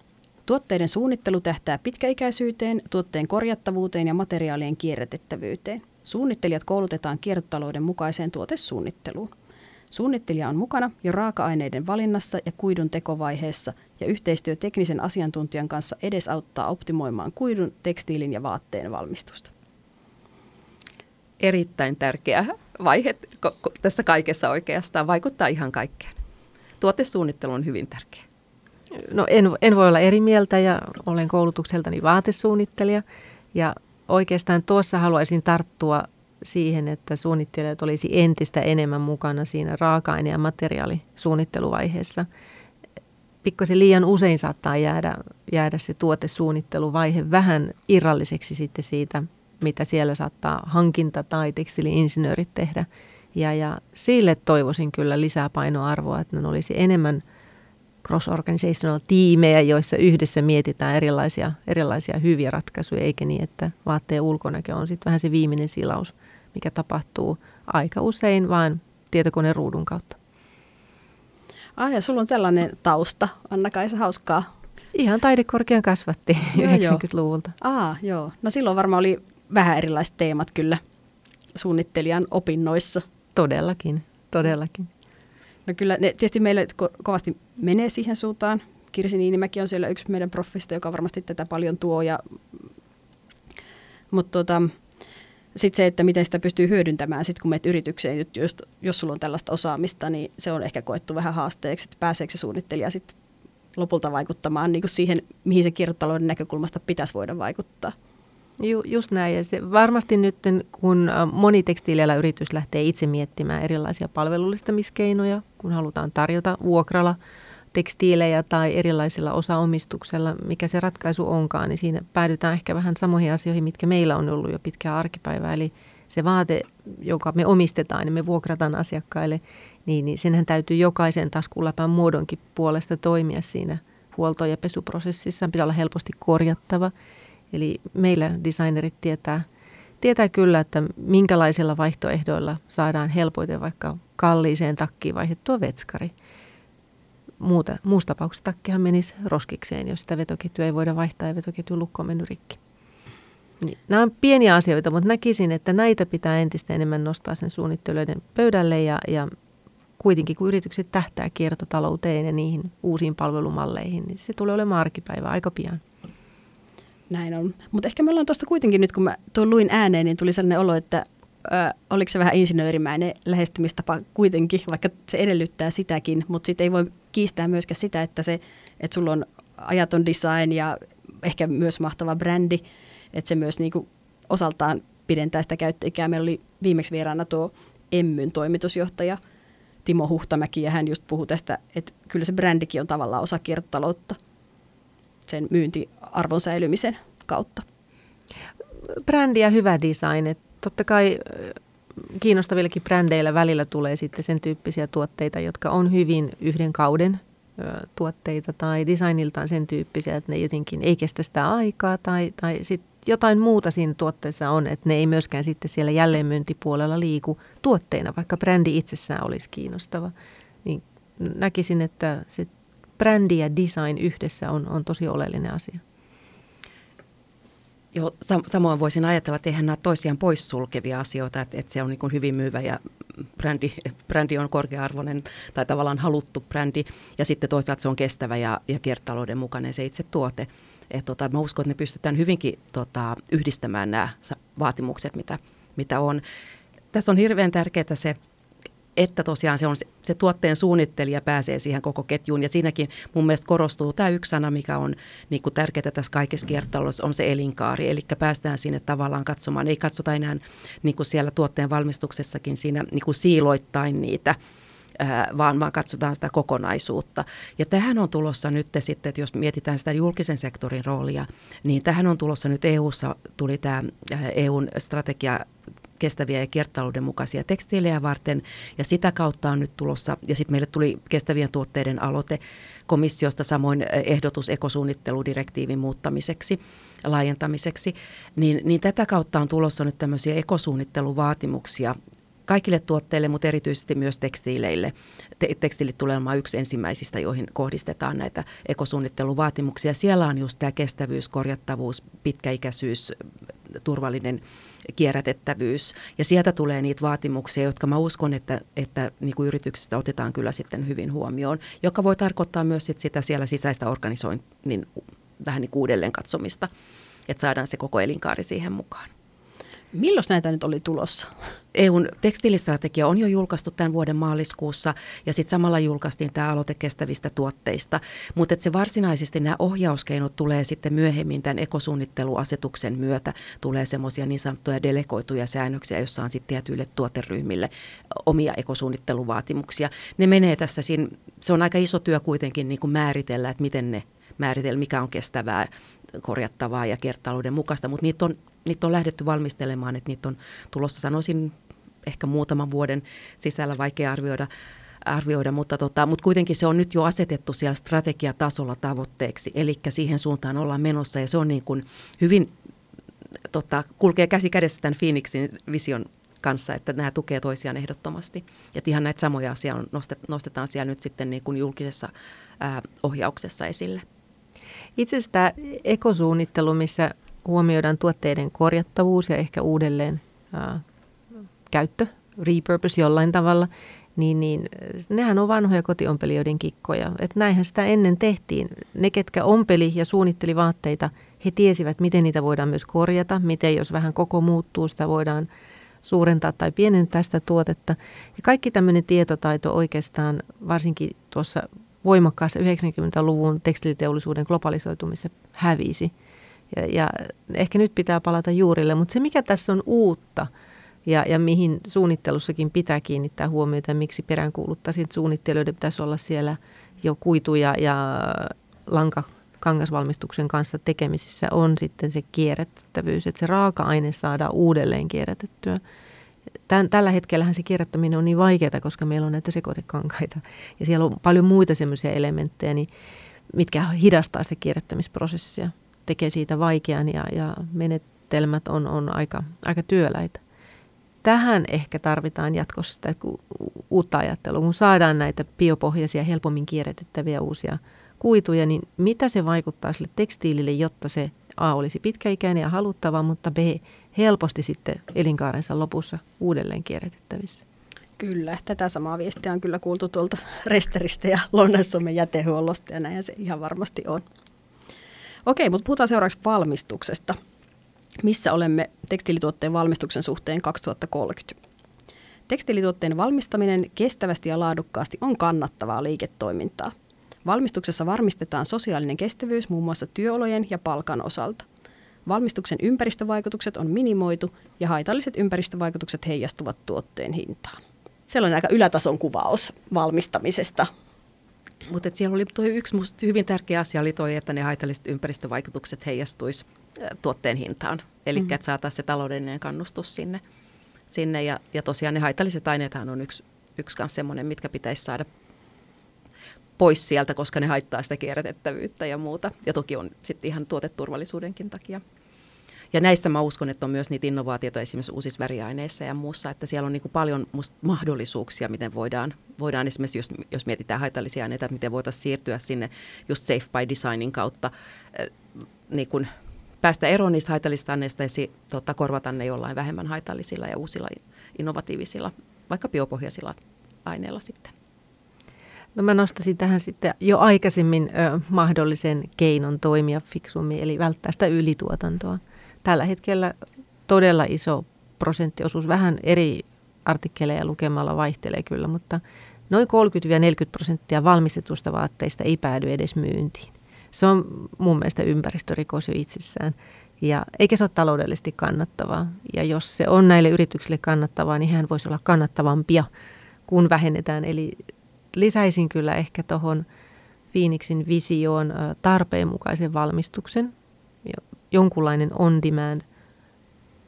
Tuotteiden suunnittelu tähtää pitkäikäisyyteen, tuotteen korjattavuuteen ja materiaalien kierrätettävyyteen. Suunnittelijat koulutetaan kiertotalouden mukaiseen tuotesuunnitteluun. Suunnittelija on mukana jo raaka-aineiden valinnassa ja kuidun tekovaiheessa ja yhteistyö teknisen asiantuntijan kanssa edesauttaa optimoimaan kuidun, tekstiilin ja vaatteen valmistusta. Erittäin tärkeä vaihe tässä kaikessa oikeastaan, vaikuttaa ihan kaikkeen tuotesuunnittelu on hyvin tärkeä. No en, en voi olla eri mieltä ja olen koulutukseltani vaatesuunnittelija ja oikeastaan tuossa haluaisin tarttua siihen, että suunnittelijat olisi entistä enemmän mukana siinä raaka-aine- ja materiaalisuunnitteluvaiheessa. Pikkasen liian usein saattaa jäädä, jäädä se tuotesuunnitteluvaihe vähän irralliseksi sitten siitä, mitä siellä saattaa hankinta- tai tekstiliinsinöörit tehdä – ja, ja sille toivoisin kyllä lisää painoarvoa, että ne olisi enemmän cross-organizational tiimejä, joissa yhdessä mietitään erilaisia, erilaisia hyviä ratkaisuja, eikä niin, että vaatteen ulkonäkö on sitten vähän se viimeinen silaus, mikä tapahtuu aika usein vain tietokoneen ruudun kautta. Ah, ja sulla on tällainen tausta, Anna-Kaisa, hauskaa. Ihan taidekorkean kasvatti joo, 90-luvulta. Ah, joo. No silloin varmaan oli vähän erilaiset teemat kyllä suunnittelijan opinnoissa. Todellakin, todellakin. No kyllä ne tietysti meille ko- kovasti menee siihen suuntaan. Kirsi Niinimäki on siellä yksi meidän proffista, joka varmasti tätä paljon tuo. Ja, mutta tota, sitten se, että miten sitä pystyy hyödyntämään, sit kun menet yritykseen, jos, jos sulla on tällaista osaamista, niin se on ehkä koettu vähän haasteeksi, että pääseekö se suunnittelija sitten lopulta vaikuttamaan niin kuin siihen, mihin se kiertotalouden näkökulmasta pitäisi voida vaikuttaa. Ju, just näin. Ja se varmasti nyt, kun moni tekstiiliala yritys lähtee itse miettimään erilaisia palvelullistamiskeinoja, kun halutaan tarjota vuokralla tekstiilejä tai erilaisilla osaomistuksella, mikä se ratkaisu onkaan, niin siinä päädytään ehkä vähän samoihin asioihin, mitkä meillä on ollut jo pitkää arkipäivää. Eli se vaate, joka me omistetaan ja me vuokrataan asiakkaille, niin, niin senhän täytyy jokaisen taskuläpän muodonkin puolesta toimia siinä huolto- ja pesuprosessissa. Pitää olla helposti korjattava Eli meillä designerit tietää, tietää kyllä, että minkälaisilla vaihtoehdoilla saadaan helpoiten vaikka kalliiseen takkiin vaihdettua vetskari. Muuta, muussa tapauksessa takkihan menisi roskikseen, jos sitä vetoketjua ei voida vaihtaa ja vetoketjun lukko on mennyt rikki. Niin, nämä on pieniä asioita, mutta näkisin, että näitä pitää entistä enemmän nostaa sen suunnittelijoiden pöydälle ja, ja kuitenkin kun yritykset tähtää kiertotalouteen ja niihin uusiin palvelumalleihin, niin se tulee olemaan arkipäivä aika pian. Näin on. Mutta ehkä me ollaan tuosta kuitenkin nyt, kun mä tuon luin ääneen, niin tuli sellainen olo, että ö, oliko se vähän insinöörimäinen lähestymistapa kuitenkin, vaikka se edellyttää sitäkin, mutta sitten ei voi kiistää myöskään sitä, että, se, että sulla on ajaton design ja ehkä myös mahtava brändi, että se myös niin kuin osaltaan pidentää sitä käyttöikää. Meillä oli viimeksi vieraana tuo Emmyn toimitusjohtaja Timo Huhtamäki ja hän just puhui tästä, että kyllä se brändikin on tavallaan osa kiertotaloutta sen myyntiarvon säilymisen kautta. Brändi ja hyvä design. Totta kai kiinnostavillakin brändeillä välillä tulee sitten sen tyyppisiä tuotteita, jotka on hyvin yhden kauden tuotteita tai designiltaan sen tyyppisiä, että ne jotenkin ei kestä sitä aikaa tai, tai sit jotain muuta siinä tuotteessa on, että ne ei myöskään sitten siellä jälleenmyyntipuolella liiku tuotteina, vaikka brändi itsessään olisi kiinnostava. Niin näkisin, että se brändi ja design yhdessä on, on tosi oleellinen asia. Joo, samoin voisin ajatella, että eihän nämä toisiaan poissulkevia asioita, että, että se on niin hyvin myyvä ja brändi, brändi on korkea-arvoinen tai tavallaan haluttu brändi ja sitten toisaalta se on kestävä ja, ja kiertotalouden mukainen se itse tuote. Et tota, mä uskon, että me pystytään hyvinkin tota, yhdistämään nämä vaatimukset, mitä, mitä on. Tässä on hirveän tärkeää se että tosiaan se, on se, se tuotteen suunnittelija pääsee siihen koko ketjuun. Ja siinäkin mun mielestä korostuu tämä yksi sana, mikä on niin kuin tärkeää tässä kaikessa kiertotaloudessa, on se elinkaari. Eli päästään sinne tavallaan katsomaan, ei katsota enää niin kuin siellä tuotteen valmistuksessakin siinä niin kuin siiloittain niitä, vaan, vaan katsotaan sitä kokonaisuutta. Ja tähän on tulossa nyt sitten, että jos mietitään sitä julkisen sektorin roolia, niin tähän on tulossa nyt EU-ssa tuli tämä EUn strategia kestäviä ja kiertotalouden mukaisia tekstiilejä varten. Ja sitä kautta on nyt tulossa, ja sitten meille tuli kestävien tuotteiden aloite komissiosta, samoin ehdotus ekosuunnitteludirektiivin muuttamiseksi laajentamiseksi, niin, niin tätä kautta on tulossa nyt tämmöisiä ekosuunnitteluvaatimuksia kaikille tuotteille, mutta erityisesti myös tekstiileille. Te- tekstiilit tulee olemaan yksi ensimmäisistä, joihin kohdistetaan näitä ekosuunnitteluvaatimuksia. Siellä on just tämä kestävyys, korjattavuus, pitkäikäisyys, turvallinen kierrätettävyys. Ja sieltä tulee niitä vaatimuksia, jotka mä uskon, että, että niin kuin yrityksistä otetaan kyllä sitten hyvin huomioon, joka voi tarkoittaa myös sit sitä siellä sisäistä organisoinnin vähän niin uudelleen katsomista, että saadaan se koko elinkaari siihen mukaan. Milloin näitä nyt oli tulossa? EUn tekstiilistrategia on jo julkaistu tämän vuoden maaliskuussa ja sitten samalla julkaistiin tämä aloite kestävistä tuotteista. Mutta se varsinaisesti nämä ohjauskeinot tulee sitten myöhemmin tämän ekosuunnitteluasetuksen myötä. Tulee semmoisia niin sanottuja delegoituja säännöksiä, joissa on sitten tietyille tuoteryhmille omia ekosuunnitteluvaatimuksia. Ne menee tässä, siinä, se on aika iso työ kuitenkin niin kuin määritellä, että miten ne määritellä, mikä on kestävää korjattavaa ja kiertotalouden mukaista, mutta niitä on, niitä on lähdetty valmistelemaan, että niitä on tulossa sanoisin ehkä muutaman vuoden sisällä vaikea arvioida, arvioida mutta, tota, mutta kuitenkin se on nyt jo asetettu siellä strategiatasolla tavoitteeksi, eli siihen suuntaan ollaan menossa ja se on niin kuin hyvin, tota, kulkee käsi kädessä tämän Phoenixin vision kanssa, että nämä tukee toisiaan ehdottomasti. Ja ihan näitä samoja asioita nostetaan siellä nyt sitten niin kuin julkisessa ää, ohjauksessa esille. Itse asiassa tämä ekosuunnittelu, missä huomioidaan tuotteiden korjattavuus ja ehkä uudelleen ää, käyttö, repurpose jollain tavalla, niin, niin nehän on vanhoja kotiompelijoiden kikkoja. Et näinhän sitä ennen tehtiin. Ne, ketkä ompeli ja suunnitteli vaatteita, he tiesivät, miten niitä voidaan myös korjata, miten jos vähän koko muuttuu, sitä voidaan suurentaa tai pienentää sitä tuotetta. Ja kaikki tämmöinen tietotaito oikeastaan, varsinkin tuossa voimakkaassa 90-luvun tekstiiliteollisuuden globalisoitumisessa hävisi. Ja, ja ehkä nyt pitää palata juurille, mutta se mikä tässä on uutta ja, ja mihin suunnittelussakin pitää kiinnittää huomiota, miksi peräänkuuluttaisin, että suunnittelijoiden pitäisi olla siellä jo kuituja ja lanka kangasvalmistuksen kanssa tekemisissä on sitten se kierrätettävyys, että se raaka-aine saadaan uudelleen kierrätettyä. Tän, tällä hetkellähän se kierrättäminen on niin vaikeaa, koska meillä on näitä sekoitekankaita ja siellä on paljon muita semmoisia elementtejä, niin, mitkä hidastaa sitä kierrättämisprosessia, tekee siitä vaikean ja, ja menetelmät on, on aika, aika työläitä. Tähän ehkä tarvitaan jatkossa sitä uutta ajattelua, kun saadaan näitä biopohjaisia, helpommin kierrätettäviä uusia kuituja, niin mitä se vaikuttaa sille tekstiilille, jotta se A olisi pitkäikäinen ja haluttava, mutta B helposti sitten elinkaarensa lopussa uudelleen kierrätettävissä. Kyllä, tätä samaa viestiä on kyllä kuultu tuolta Resteristä ja Lounais-Suomen jätehuollosta ja näin se ihan varmasti on. Okei, mutta puhutaan seuraavaksi valmistuksesta. Missä olemme tekstiilituotteen valmistuksen suhteen 2030? Tekstiilituotteen valmistaminen kestävästi ja laadukkaasti on kannattavaa liiketoimintaa. Valmistuksessa varmistetaan sosiaalinen kestävyys muun muassa työolojen ja palkan osalta. Valmistuksen ympäristövaikutukset on minimoitu ja haitalliset ympäristövaikutukset heijastuvat tuotteen hintaan. Sellainen aika ylätason kuvaus valmistamisesta. Mutta siellä oli toi yksi musta hyvin tärkeä asia, oli toi, että ne haitalliset ympäristövaikutukset heijastuisi tuotteen hintaan. Eli mm-hmm. että saataisiin se taloudellinen kannustus sinne. sinne. Ja, ja tosiaan ne haitalliset aineethan on yksi, yksi kanssa semmoinen, mitkä pitäisi saada pois sieltä, koska ne haittaa sitä kierrätettävyyttä ja muuta. Ja toki on sitten ihan tuoteturvallisuudenkin takia. Ja näissä mä uskon, että on myös niitä innovaatioita esimerkiksi uusissa väriaineissa ja muussa, että siellä on niin kuin paljon mahdollisuuksia, miten voidaan, voidaan esimerkiksi, jos, jos mietitään haitallisia aineita, että miten voitaisiin siirtyä sinne just safe by designin kautta, äh, niin kuin päästä eroon niistä haitallisista aineista ja si, tota, korvata ne jollain vähemmän haitallisilla ja uusilla innovatiivisilla, vaikka biopohjaisilla aineilla sitten. No mä nostaisin tähän sitten jo aikaisemmin ö, mahdollisen keinon toimia fiksummin, eli välttää sitä ylituotantoa. Tällä hetkellä todella iso prosenttiosuus, vähän eri artikkeleja lukemalla vaihtelee kyllä, mutta noin 30-40 prosenttia valmistetusta vaatteista ei päädy edes myyntiin. Se on mun mielestä ympäristörikos jo itsessään. Ja eikä se ole taloudellisesti kannattavaa. Ja jos se on näille yrityksille kannattavaa, niin hän voisi olla kannattavampia, kun vähennetään. Eli lisäisin kyllä ehkä tuohon Phoenixin visioon tarpeenmukaisen valmistuksen, jonkunlainen on-demand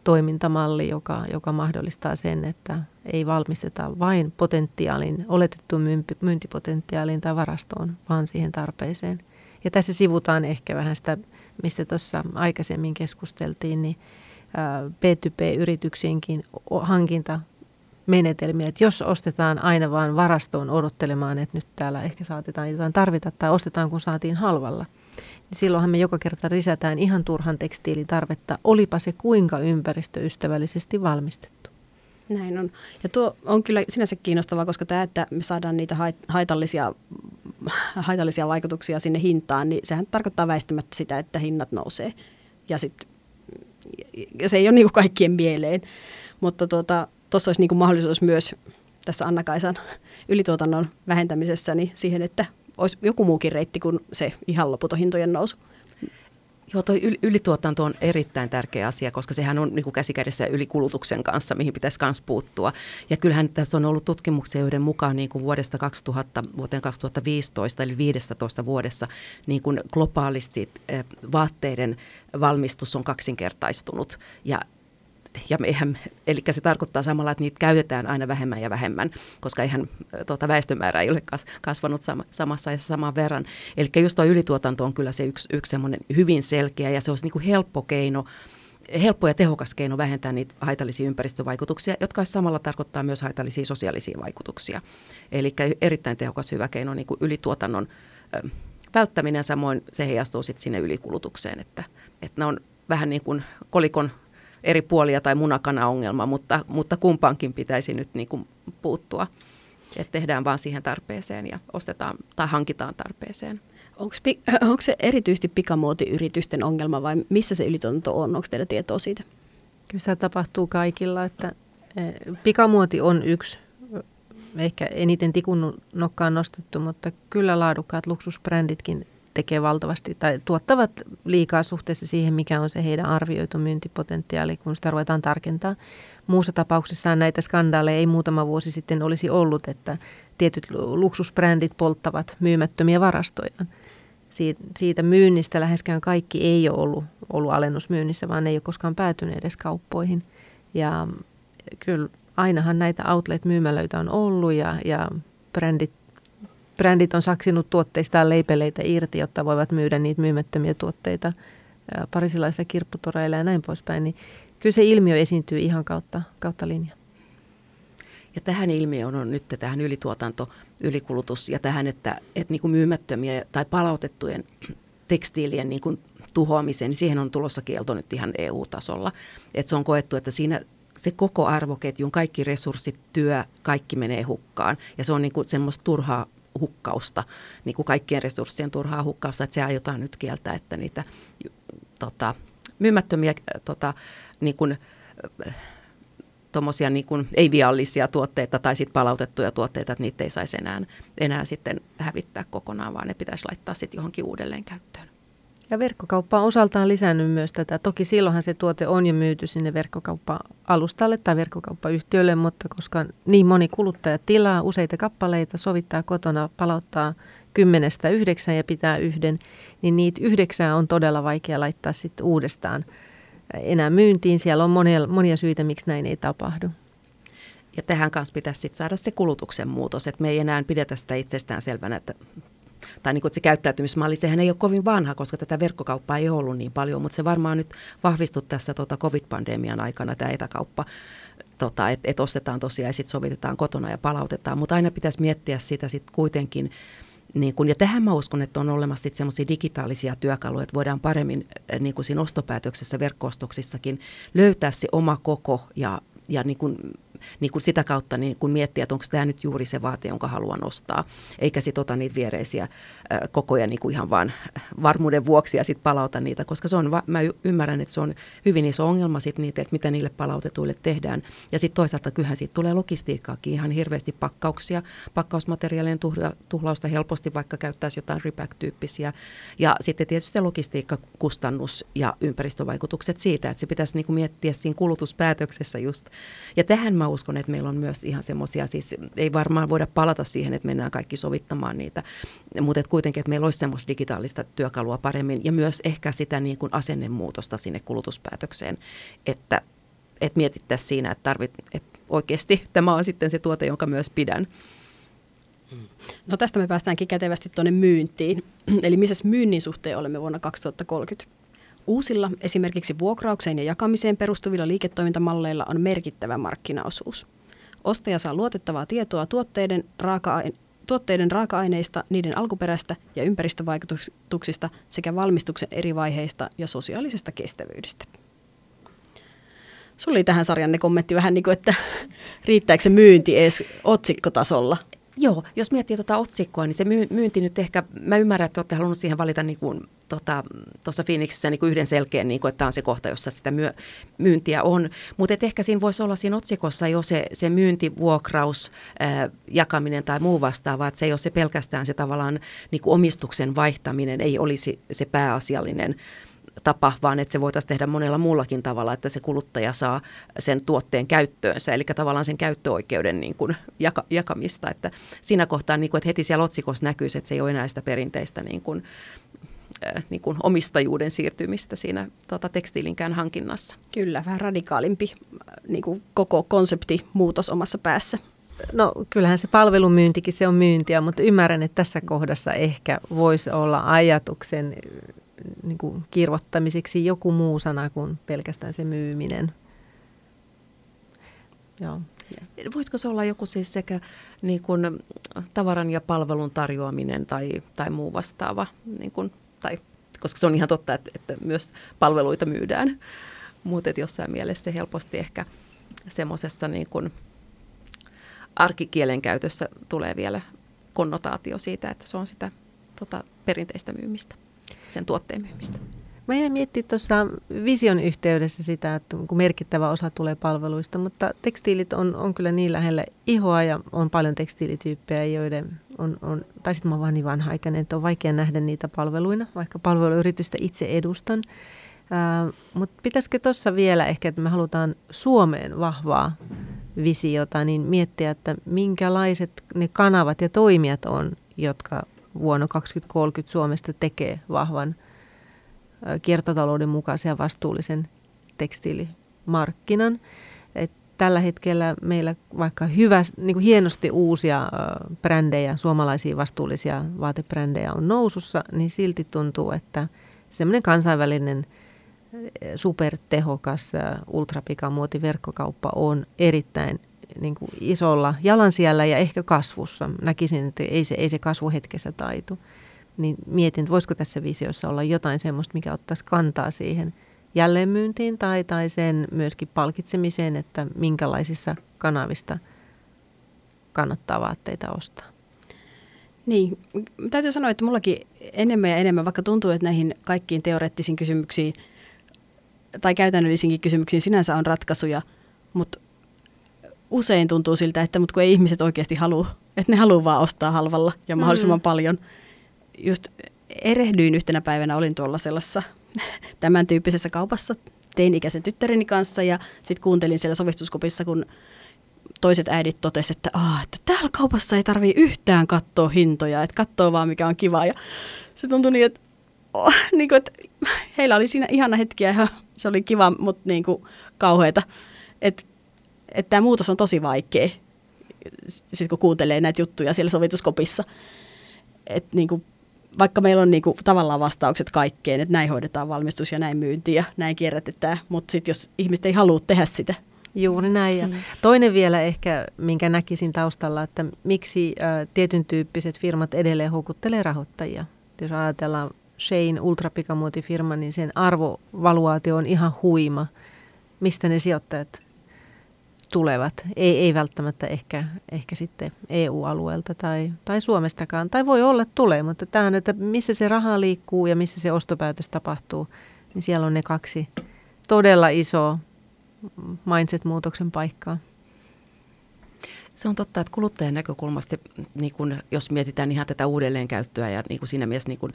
toimintamalli, joka, joka mahdollistaa sen, että ei valmisteta vain potentiaalin, oletettuun myyntipotentiaaliin tai varastoon, vaan siihen tarpeeseen. Ja tässä sivutaan ehkä vähän sitä, mistä tuossa aikaisemmin keskusteltiin, niin B2B-yrityksienkin hankinta menetelmiä, että jos ostetaan aina vain varastoon odottelemaan, että nyt täällä ehkä saatetaan jotain tarvita tai ostetaan kun saatiin halvalla, niin silloinhan me joka kerta lisätään ihan turhan tekstiilitarvetta, olipa se kuinka ympäristöystävällisesti valmistettu. Näin on. Ja tuo on kyllä sinänsä kiinnostavaa, koska tämä, että me saadaan niitä haitallisia, haitallisia vaikutuksia sinne hintaan, niin sehän tarkoittaa väistämättä sitä, että hinnat nousee. Ja, sit, ja se ei ole niin kaikkien mieleen. Mutta tuota, olisi niin kuin mahdollisuus myös tässä Anna-Kaisan ylituotannon vähentämisessä niin siihen, että olisi joku muukin reitti kuin se ihan loputon hintojen nousu. Joo, toi ylituotanto on erittäin tärkeä asia, koska sehän on niin käsikädessä ylikulutuksen kanssa, mihin pitäisi myös puuttua. Ja kyllähän tässä on ollut tutkimuksia, joiden mukaan niin kuin vuodesta 2000 vuoteen 2015, eli 15 vuodessa, niin kuin globaalisti eh, vaatteiden valmistus on kaksinkertaistunut. Ja ja eihän, eli se tarkoittaa samalla, että niitä käytetään aina vähemmän ja vähemmän, koska eihän tuota, väestömäärä ei ole kasvanut sama, samassa ja saman verran. Eli just tuo ylituotanto on kyllä se yksi, yksi semmoinen hyvin selkeä ja se olisi niin kuin helppo keino, helppo ja tehokas keino vähentää niitä haitallisia ympäristövaikutuksia, jotka samalla tarkoittaa myös haitallisia sosiaalisia vaikutuksia. Eli erittäin tehokas hyvä keino niin kuin ylituotannon ö, välttäminen, samoin se heijastuu sitten sinne ylikulutukseen, että, että ne on vähän niin kuin kolikon eri puolia tai munakana-ongelma, mutta, mutta kumpaankin pitäisi nyt niin kuin puuttua. Että tehdään vaan siihen tarpeeseen ja ostetaan tai hankitaan tarpeeseen. Onko, onko se erityisesti pikamuotiyritysten ongelma vai missä se ylitonto on? Onko teillä tietoa siitä? Kyllä se tapahtuu kaikilla, että eh, pikamuoti on yksi ehkä eniten tikun nokkaan nostettu, mutta kyllä laadukkaat luksusbränditkin tekee valtavasti tai tuottavat liikaa suhteessa siihen, mikä on se heidän arvioitu myyntipotentiaali, kun sitä ruvetaan tarkentaa. Muussa tapauksessa näitä skandaaleja ei muutama vuosi sitten olisi ollut, että tietyt luksusbrändit polttavat myymättömiä varastoja. Siitä myynnistä läheskään kaikki ei ole ollut, ollut alennusmyynnissä, vaan ei ole koskaan päätyneet edes kauppoihin. Ja kyllä ainahan näitä outlet-myymälöitä on ollut ja, ja brändit brändit on saksinut tuotteistaan leipeleitä irti, jotta voivat myydä niitä myymättömiä tuotteita parisilaisilla kirpputoreilla ja näin poispäin, niin kyllä se ilmiö esiintyy ihan kautta, kautta linja. Ja tähän ilmiöön on nyt tähän ylituotanto, ylikulutus ja tähän, että, että niin kuin myymättömiä tai palautettujen tekstiilien niin kuin tuhoamiseen, niin siihen on tulossa kielto nyt ihan EU-tasolla. Että se on koettu, että siinä se koko arvoketjun, kaikki resurssit, työ, kaikki menee hukkaan. Ja se on niin kuin semmoista turhaa hukkausta, niin kuin kaikkien resurssien turhaa hukkausta, että se aiotaan nyt kieltää, että niitä tota, myymättömiä tota, niin kuin, tuommoisia niin kuin ei-viallisia tuotteita tai sitten palautettuja tuotteita, että niitä ei saisi enää, enää sitten hävittää kokonaan, vaan ne pitäisi laittaa sitten johonkin uudelleen käyttöön. Ja verkkokauppa on osaltaan lisännyt myös tätä. Toki silloinhan se tuote on jo myyty sinne verkkokauppa-alustalle tai verkkokauppayhtiölle, mutta koska niin moni kuluttaja tilaa useita kappaleita, sovittaa kotona, palauttaa kymmenestä yhdeksän ja pitää yhden, niin niitä yhdeksää on todella vaikea laittaa sitten uudestaan enää myyntiin. Siellä on monia, monia syitä, miksi näin ei tapahdu. Ja tähän kanssa pitäisi sit saada se kulutuksen muutos, että me ei enää pidetä sitä itsestään selvänä, että tai niin kuin, että se käyttäytymismalli, sehän ei ole kovin vanha, koska tätä verkkokauppaa ei ollut niin paljon, mutta se varmaan nyt vahvistui tässä tota covid-pandemian aikana tämä etäkauppa, tota, että et ostetaan tosiaan ja sitten sovitetaan kotona ja palautetaan, mutta aina pitäisi miettiä sitä sitten kuitenkin, niin kun, ja tähän mä uskon, että on olemassa semmoisia digitaalisia työkaluja, että voidaan paremmin niin kuin siinä ostopäätöksessä, verkkoostoksissakin löytää se oma koko ja, ja niin kuin niin kuin sitä kautta niin kuin miettiä, että onko tämä nyt juuri se vaate, jonka haluan ostaa, eikä sitten ota niitä viereisiä kokoja niin kuin ihan vaan varmuuden vuoksi ja sitten palauta niitä, koska se on, mä ymmärrän, että se on hyvin iso ongelma sitten niitä, että mitä niille palautetuille tehdään. Ja sitten toisaalta kyllähän siitä tulee logistiikkaakin ihan hirveästi pakkauksia, pakkausmateriaalien tuhlausta helposti, vaikka käyttäisi jotain repack-tyyppisiä. Ja sitten tietysti se logistiikkakustannus ja ympäristövaikutukset siitä, että se pitäisi niin kuin miettiä siinä kulutuspäätöksessä just. Ja tähän mä uskon, että meillä on myös ihan semmoisia, siis ei varmaan voida palata siihen, että mennään kaikki sovittamaan niitä, mutta kuitenkin, että meillä olisi semmoista digitaalista työkalua paremmin ja myös ehkä sitä niin kuin asennemuutosta sinne kulutuspäätökseen, että, että mietittäisiin siinä, että, tarvit, että oikeasti tämä on sitten se tuote, jonka myös pidän. No tästä me päästäänkin kätevästi tuonne myyntiin. Eli missä myynnin suhteen olemme vuonna 2030? Uusilla, esimerkiksi vuokraukseen ja jakamiseen perustuvilla liiketoimintamalleilla on merkittävä markkinaosuus. Ostaja saa luotettavaa tietoa tuotteiden, raaka tuotteiden raaka-aineista, niiden alkuperästä ja ympäristövaikutuksista sekä valmistuksen eri vaiheista ja sosiaalisesta kestävyydestä. Sulla oli tähän sarjanne kommentti vähän niin kuin, että riittääkö se myynti edes otsikkotasolla? Joo, jos miettii tuota otsikkoa, niin se myynti nyt ehkä, mä ymmärrän, että olette halunnut siihen valita niin kuin, tota, tuossa Phoenixissä niin kuin yhden selkeän, niin kuin, että tämä on se kohta, jossa sitä myö, myyntiä on. Mutta ehkä siinä voisi olla siinä otsikossa jo se, se myynti, vuokraus, ää, jakaminen tai muu vastaava, että se ei ole se pelkästään se tavallaan niin kuin omistuksen vaihtaminen, ei olisi se pääasiallinen tapa, vaan että se voitaisiin tehdä monella muullakin tavalla, että se kuluttaja saa sen tuotteen käyttöönsä, eli tavallaan sen käyttöoikeuden niin kuin jaka, jakamista. Että siinä kohtaa, niin kuin, että heti siellä otsikossa näkyisi, että se ei ole enää sitä perinteistä niin kuin, äh, niin kuin omistajuuden siirtymistä siinä tota, tekstiilinkään hankinnassa. Kyllä, vähän radikaalimpi äh, niin kuin koko konsepti muutos omassa päässä. No kyllähän se palvelumyyntikin se on myyntiä, mutta ymmärrän, että tässä kohdassa ehkä voisi olla ajatuksen niin kuin kirvoittamiseksi joku muu sana kuin pelkästään se myyminen. Joo. Voisiko se olla joku siis sekä niin kuin tavaran ja palvelun tarjoaminen tai, tai muu vastaava, niin kuin, tai, koska se on ihan totta, että, että myös palveluita myydään, mutta jossain mielessä se helposti ehkä semmoisessa niin kuin arkikielen käytössä tulee vielä konnotaatio siitä, että se on sitä tota, perinteistä myymistä sen tuotteen myymistä. Mä jäin miettimään tuossa vision yhteydessä sitä, että kun merkittävä osa tulee palveluista, mutta tekstiilit on, on kyllä niin lähellä ihoa ja on paljon tekstiilityyppejä, joiden on, on tai sitten mä oon vaan niin vanha-aikainen, että on vaikea nähdä niitä palveluina, vaikka palveluyritystä itse edustan. Uh, mutta pitäisikö tuossa vielä ehkä, että me halutaan Suomeen vahvaa visiota, niin miettiä, että minkälaiset ne kanavat ja toimijat on, jotka vuonna 2030 Suomesta tekee vahvan kiertotalouden mukaisen ja vastuullisen tekstiilimarkkinan. Et tällä hetkellä meillä vaikka hyvä, niin kuin hienosti uusia brändejä, suomalaisia vastuullisia vaatebrändejä on nousussa, niin silti tuntuu, että semmoinen kansainvälinen supertehokas ultrapikamuotiverkkokauppa on erittäin niin kuin isolla jalansijällä ja ehkä kasvussa. Näkisin, että ei se, ei se kasvu hetkessä taitu. Niin mietin, että voisiko tässä visiossa olla jotain semmoista, mikä ottaisi kantaa siihen jälleenmyyntiin tai, tai sen myöskin palkitsemiseen, että minkälaisissa kanavista kannattaa vaatteita ostaa. Niin, täytyy sanoa, että mullakin enemmän ja enemmän, vaikka tuntuu, että näihin kaikkiin teoreettisiin kysymyksiin tai käytännöllisiinkin kysymyksiin sinänsä on ratkaisuja, mutta usein tuntuu siltä, että mut kun ei ihmiset oikeasti halua, että ne haluaa vaan ostaa halvalla ja mahdollisimman mm. paljon. Just erehdyin yhtenä päivänä, olin tuolla sellaisessa tämän tyyppisessä kaupassa tein ikäisen tyttäreni kanssa ja sitten kuuntelin siellä sovistuskopissa, kun toiset äidit totesivat, että, että täällä kaupassa ei tarvii yhtään katsoa hintoja, että katsoo vaan mikä on kiva. Ja se tuntui niin, että, oh, niin kuin, että heillä oli siinä ihana hetkiä ja se oli kiva, mutta niin kuin kauheata. Että, että tämä muutos on tosi vaikea, sitten kun kuuntelee näitä juttuja siellä sovituskopissa. Että niin kuin vaikka meillä on niinku tavallaan vastaukset kaikkeen, että näin hoidetaan valmistus ja näin myynti ja näin kierrätetään, mutta sitten jos ihmiset ei halua tehdä sitä. Juuri näin. Ja mm. Toinen vielä ehkä, minkä näkisin taustalla, että miksi ä, tietyn tyyppiset firmat edelleen houkuttelee rahoittajia. Jos ajatellaan Shane ultrapikamuotifirma, niin sen arvovaluaatio on ihan huima. Mistä ne sijoittajat tulevat. Ei, ei välttämättä ehkä, ehkä sitten EU-alueelta tai, tai Suomestakaan. Tai voi olla, tulee, mutta tähän, että missä se raha liikkuu ja missä se ostopäätös tapahtuu, niin siellä on ne kaksi todella isoa mindset-muutoksen paikkaa. Se on totta, että kuluttajan näkökulmasta, niin kun, jos mietitään ihan tätä uudelleenkäyttöä ja niin kuin siinä mielessä niin kun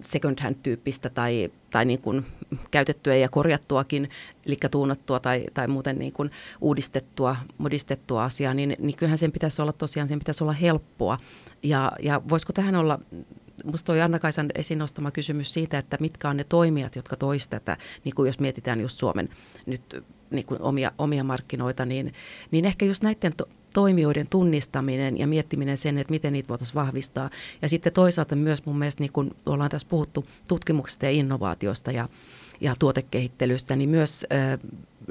second hand-tyyppistä tai, tai niin kun käytettyä ja korjattuakin, eli tuunattua tai, tai muuten niin kun uudistettua, modistettua asiaa, niin, niin kyllähän sen pitäisi olla tosiaan, sen pitäisi olla helppoa. Ja, ja voisiko tähän olla Minusta toi Anna-Kaisan esiin nostama kysymys siitä, että mitkä on ne toimijat, jotka toisivat tätä, niin kuin jos mietitään just Suomen nyt niin kuin omia, omia markkinoita, niin, niin ehkä just näiden to, toimijoiden tunnistaminen ja miettiminen sen, että miten niitä voitaisiin vahvistaa. Ja sitten toisaalta myös mun mielestä, niin kuin ollaan tässä puhuttu tutkimuksesta ja innovaatiosta ja, ja tuotekehittelystä, niin myös äh,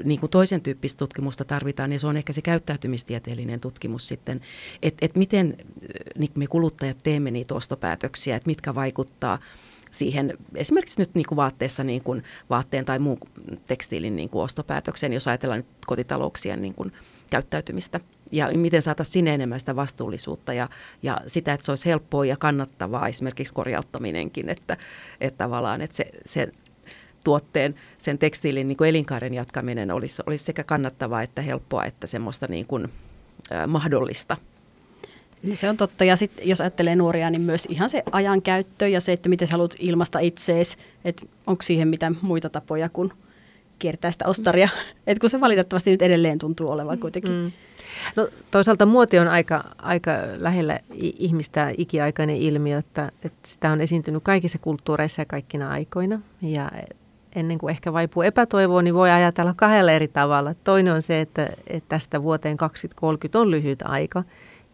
niin kuin toisen tyyppistä tutkimusta tarvitaan, niin se on ehkä se käyttäytymistieteellinen tutkimus sitten, että et miten niin me kuluttajat teemme niitä ostopäätöksiä, että mitkä vaikuttaa siihen esimerkiksi nyt niin kuin vaatteessa niin kuin vaatteen tai muun tekstiilin niin kuin ostopäätökseen, jos ajatellaan nyt kotitalouksien niin kuin käyttäytymistä ja miten saataisiin sinne enemmän sitä vastuullisuutta ja, ja sitä, että se olisi helppoa ja kannattavaa esimerkiksi korjauttaminenkin, että, että tavallaan että se, se tuotteen, sen tekstiilin niin kuin elinkaaren jatkaminen olisi, olisi sekä kannattavaa että helppoa että semmoista niin kuin, äh, mahdollista. Niin se on totta. Ja sitten jos ajattelee nuoria, niin myös ihan se ajankäyttö ja se, että miten sä haluat ilmasta itseesi, että onko siihen mitään muita tapoja kuin kiertää sitä ostaria. Mm. Et kun se valitettavasti nyt edelleen tuntuu olevan kuitenkin. Mm. No, toisaalta muoti on aika, aika lähellä ihmistä ikiaikainen ilmiö, että, että sitä on esiintynyt kaikissa kulttuureissa ja kaikkina aikoina. Ja ennen kuin ehkä vaipuu epätoivoon, niin voi ajatella kahdella eri tavalla. Toinen on se, että, että tästä vuoteen 2030 on lyhyt aika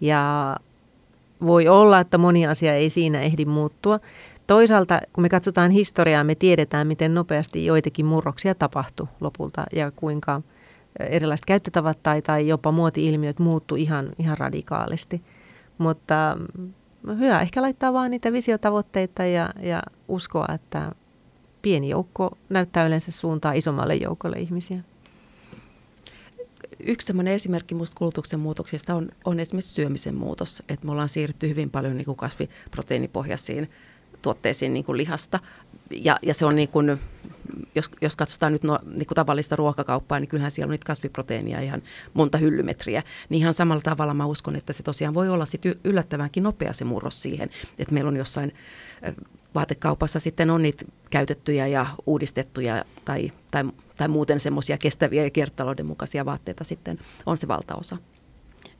ja voi olla, että moni asia ei siinä ehdi muuttua. Toisaalta, kun me katsotaan historiaa, me tiedetään, miten nopeasti joitakin murroksia tapahtui lopulta ja kuinka erilaiset käyttötavat tai, tai jopa muoti-ilmiöt muuttu ihan, ihan radikaalisti. Mutta mm, hyvä ehkä laittaa vaan niitä visiotavoitteita ja, ja uskoa, että pieni joukko näyttää yleensä suuntaa isommalle joukolle ihmisiä. Yksi esimerkki musta kulutuksen muutoksista on, on esimerkiksi syömisen muutos. Että me ollaan siirrytty hyvin paljon niin kasviproteiinipohjaisiin tuotteisiin niin kuin lihasta. Ja, ja se on niin kuin, jos, jos katsotaan nyt no, niin kuin tavallista ruokakauppaa, niin kyllähän siellä on niitä kasviproteiinia ihan monta hyllymetriä. Niin ihan samalla tavalla mä uskon, että se tosiaan voi olla sit yllättävänkin nopea se murros siihen, että meillä on jossain vaatekaupassa sitten on niitä käytettyjä ja uudistettuja tai, tai, tai muuten semmoisia kestäviä ja kiertotalouden mukaisia vaatteita sitten on se valtaosa.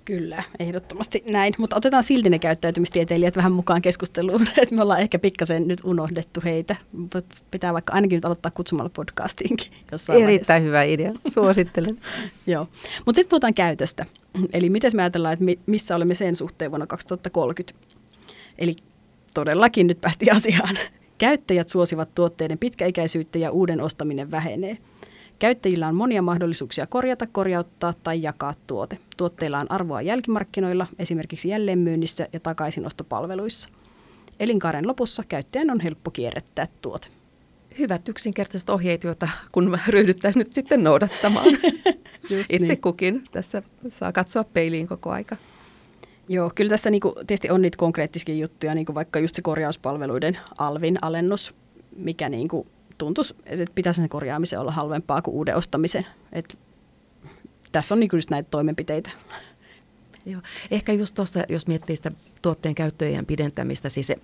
Kyllä, ehdottomasti näin. Mutta otetaan silti ne käyttäytymistieteilijät vähän mukaan keskusteluun, että me ollaan ehkä pikkasen nyt unohdettu heitä. Pitää vaikka ainakin nyt aloittaa kutsumalla podcastiinkin jossain Erittäin vaiheessa. hyvä idea, suosittelen. Joo, mutta sitten puhutaan käytöstä. Eli miten me ajatellaan, että missä olemme sen suhteen vuonna 2030. Eli todellakin nyt päästi asiaan. Käyttäjät suosivat tuotteiden pitkäikäisyyttä ja uuden ostaminen vähenee. Käyttäjillä on monia mahdollisuuksia korjata, korjauttaa tai jakaa tuote. Tuotteilla on arvoa jälkimarkkinoilla, esimerkiksi jälleenmyynnissä ja takaisinostopalveluissa. Elinkaaren lopussa käyttäjän on helppo kierrättää tuote. Hyvät yksinkertaiset ohjeet, joita kun ryhdyttäisiin nyt sitten noudattamaan. Itse niin. kukin tässä saa katsoa peiliin koko aika. Joo, kyllä tässä niinku, tietysti on niitä konkreettisia juttuja, niinku vaikka just se korjauspalveluiden alvin alennus, mikä niinku tuntuisi, että pitäisi sen korjaamisen olla halvempaa kuin uuden ostamisen. Et tässä on niin just näitä toimenpiteitä. Joo. Ehkä just tuossa, jos miettii sitä tuotteen käyttöjen pidentämistä, siis se,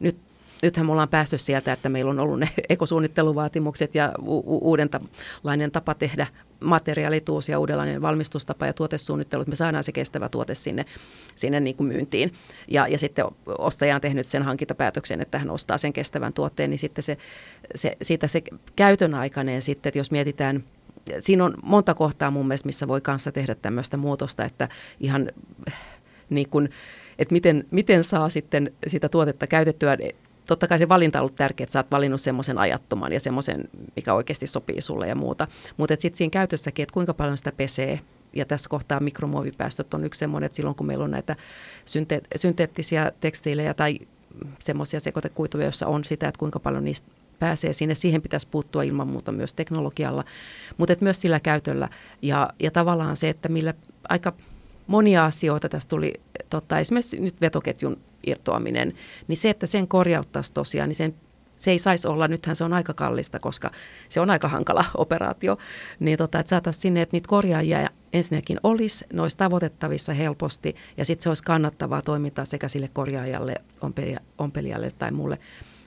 nyt nythän me ollaan päästy sieltä, että meillä on ollut ne ekosuunnitteluvaatimukset ja u- uudenlainen tapa tehdä materiaalit, uusia uudenlainen valmistustapa ja tuotesuunnittelu, että me saadaan se kestävä tuote sinne, sinne niin kuin myyntiin. Ja, ja sitten ostaja on tehnyt sen hankintapäätöksen, että hän ostaa sen kestävän tuotteen, niin sitten se, se, siitä se käytön aikainen sitten, että jos mietitään siinä on monta kohtaa mun mielestä, missä voi kanssa tehdä tämmöistä muutosta, että ihan niin kuin, että miten, miten saa sitten sitä tuotetta käytettyä totta kai se valinta on ollut tärkeä, että sä oot valinnut semmoisen ajattoman ja semmoisen, mikä oikeasti sopii sulle ja muuta. Mutta sitten siinä käytössäkin, että kuinka paljon sitä pesee, ja tässä kohtaa mikromuovipäästöt on yksi semmoinen, että silloin kun meillä on näitä synte- synteettisiä tekstiilejä tai semmoisia sekoitekuituja, joissa on sitä, että kuinka paljon niistä pääsee sinne, siihen pitäisi puuttua ilman muuta myös teknologialla, mutta myös sillä käytöllä. Ja, ja tavallaan se, että millä aika monia asioita tässä tuli, tota, esimerkiksi nyt vetoketjun irtoaminen, niin se, että sen korjauttaisi tosiaan, niin sen, se ei saisi olla, nythän se on aika kallista, koska se on aika hankala operaatio, niin tota, että saataisiin sinne, että niitä korjaajia ensinnäkin olisi, ne olisi tavoitettavissa helposti ja sitten se olisi kannattavaa toimintaa sekä sille korjaajalle, ompelijalle tai muulle,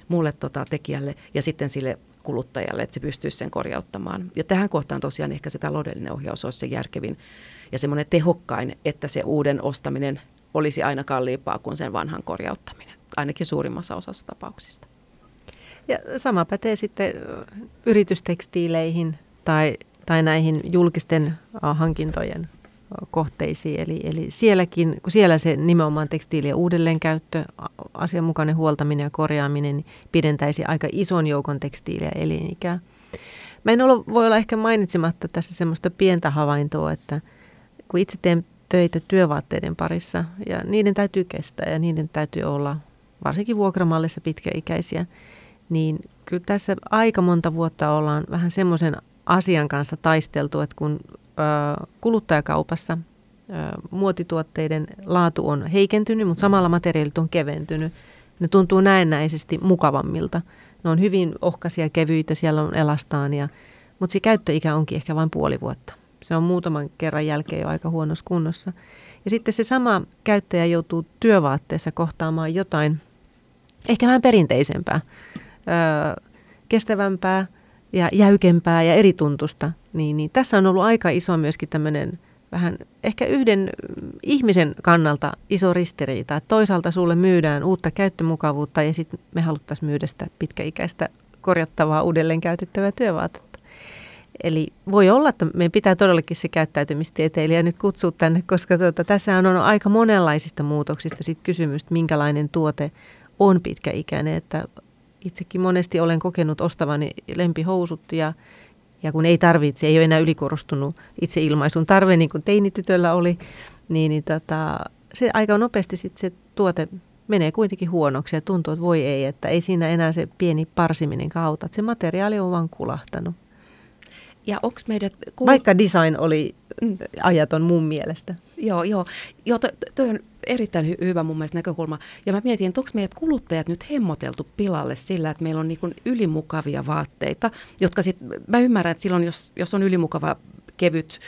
muulle tota, tekijälle ja sitten sille kuluttajalle, että se pystyisi sen korjauttamaan. Ja tähän kohtaan tosiaan ehkä se taloudellinen ohjaus olisi se järkevin ja semmoinen tehokkain, että se uuden ostaminen olisi aina kalliimpaa kuin sen vanhan korjauttaminen, ainakin suurimmassa osassa tapauksista. Ja sama pätee sitten yritystekstiileihin tai, tai näihin julkisten hankintojen kohteisiin. Eli, eli sielläkin, kun siellä se nimenomaan tekstiilien uudelleenkäyttö, asianmukainen huoltaminen ja korjaaminen niin pidentäisi aika ison joukon tekstiiliä elinikää. Mä en ole, voi olla ehkä mainitsematta tässä semmoista pientä havaintoa, että kun itse teen töitä työvaatteiden parissa ja niiden täytyy kestää ja niiden täytyy olla varsinkin vuokramallissa pitkäikäisiä, niin kyllä tässä aika monta vuotta ollaan vähän semmoisen asian kanssa taisteltu, että kun ö, kuluttajakaupassa ö, muotituotteiden laatu on heikentynyt, mutta samalla materiaalit on keventynyt, ne tuntuu näennäisesti mukavammilta. Ne on hyvin ohkaisia, kevyitä, siellä on elastaania, mutta se käyttöikä onkin ehkä vain puoli vuotta. Se on muutaman kerran jälkeen jo aika huonossa kunnossa. Ja sitten se sama käyttäjä joutuu työvaatteessa kohtaamaan jotain ehkä vähän perinteisempää, öö, kestävämpää ja jäykempää ja erituntusta. Niin, niin tässä on ollut aika iso myöskin tämmöinen vähän ehkä yhden ihmisen kannalta iso ristiriita. Että toisaalta sulle myydään uutta käyttömukavuutta ja sitten me haluttaisiin myydä sitä pitkäikäistä korjattavaa uudelleen käytettävää työvaatetta. Eli voi olla, että meidän pitää todellakin se käyttäytymistieteilijä nyt kutsua tänne, koska tuota, tässä on aika monenlaisista muutoksista sit kysymys, minkälainen tuote on pitkäikäinen. Että itsekin monesti olen kokenut ostavani lempihousut ja, ja kun ei tarvitse, ei ole enää ylikorostunut itse ilmaisun tarve, niin kuin teinitytöllä oli, niin, niin tota, se aika nopeasti sitten se tuote menee kuitenkin huonoksi ja tuntuu, että voi ei, että ei siinä enää se pieni parsiminen kautta, että se materiaali on vaan kulahtanut. Ja onko meidät... Kuul... Vaikka design oli ajaton mun mielestä. Joo, joo. joo to, to on erittäin hy- hyvä mun mielestä näkökulma. Ja mä mietin, että onko meidät kuluttajat nyt hemmoteltu pilalle sillä, että meillä on niin ylimukavia vaatteita, jotka sitten, mä ymmärrän, että silloin jos, jos on ylimukava kevyt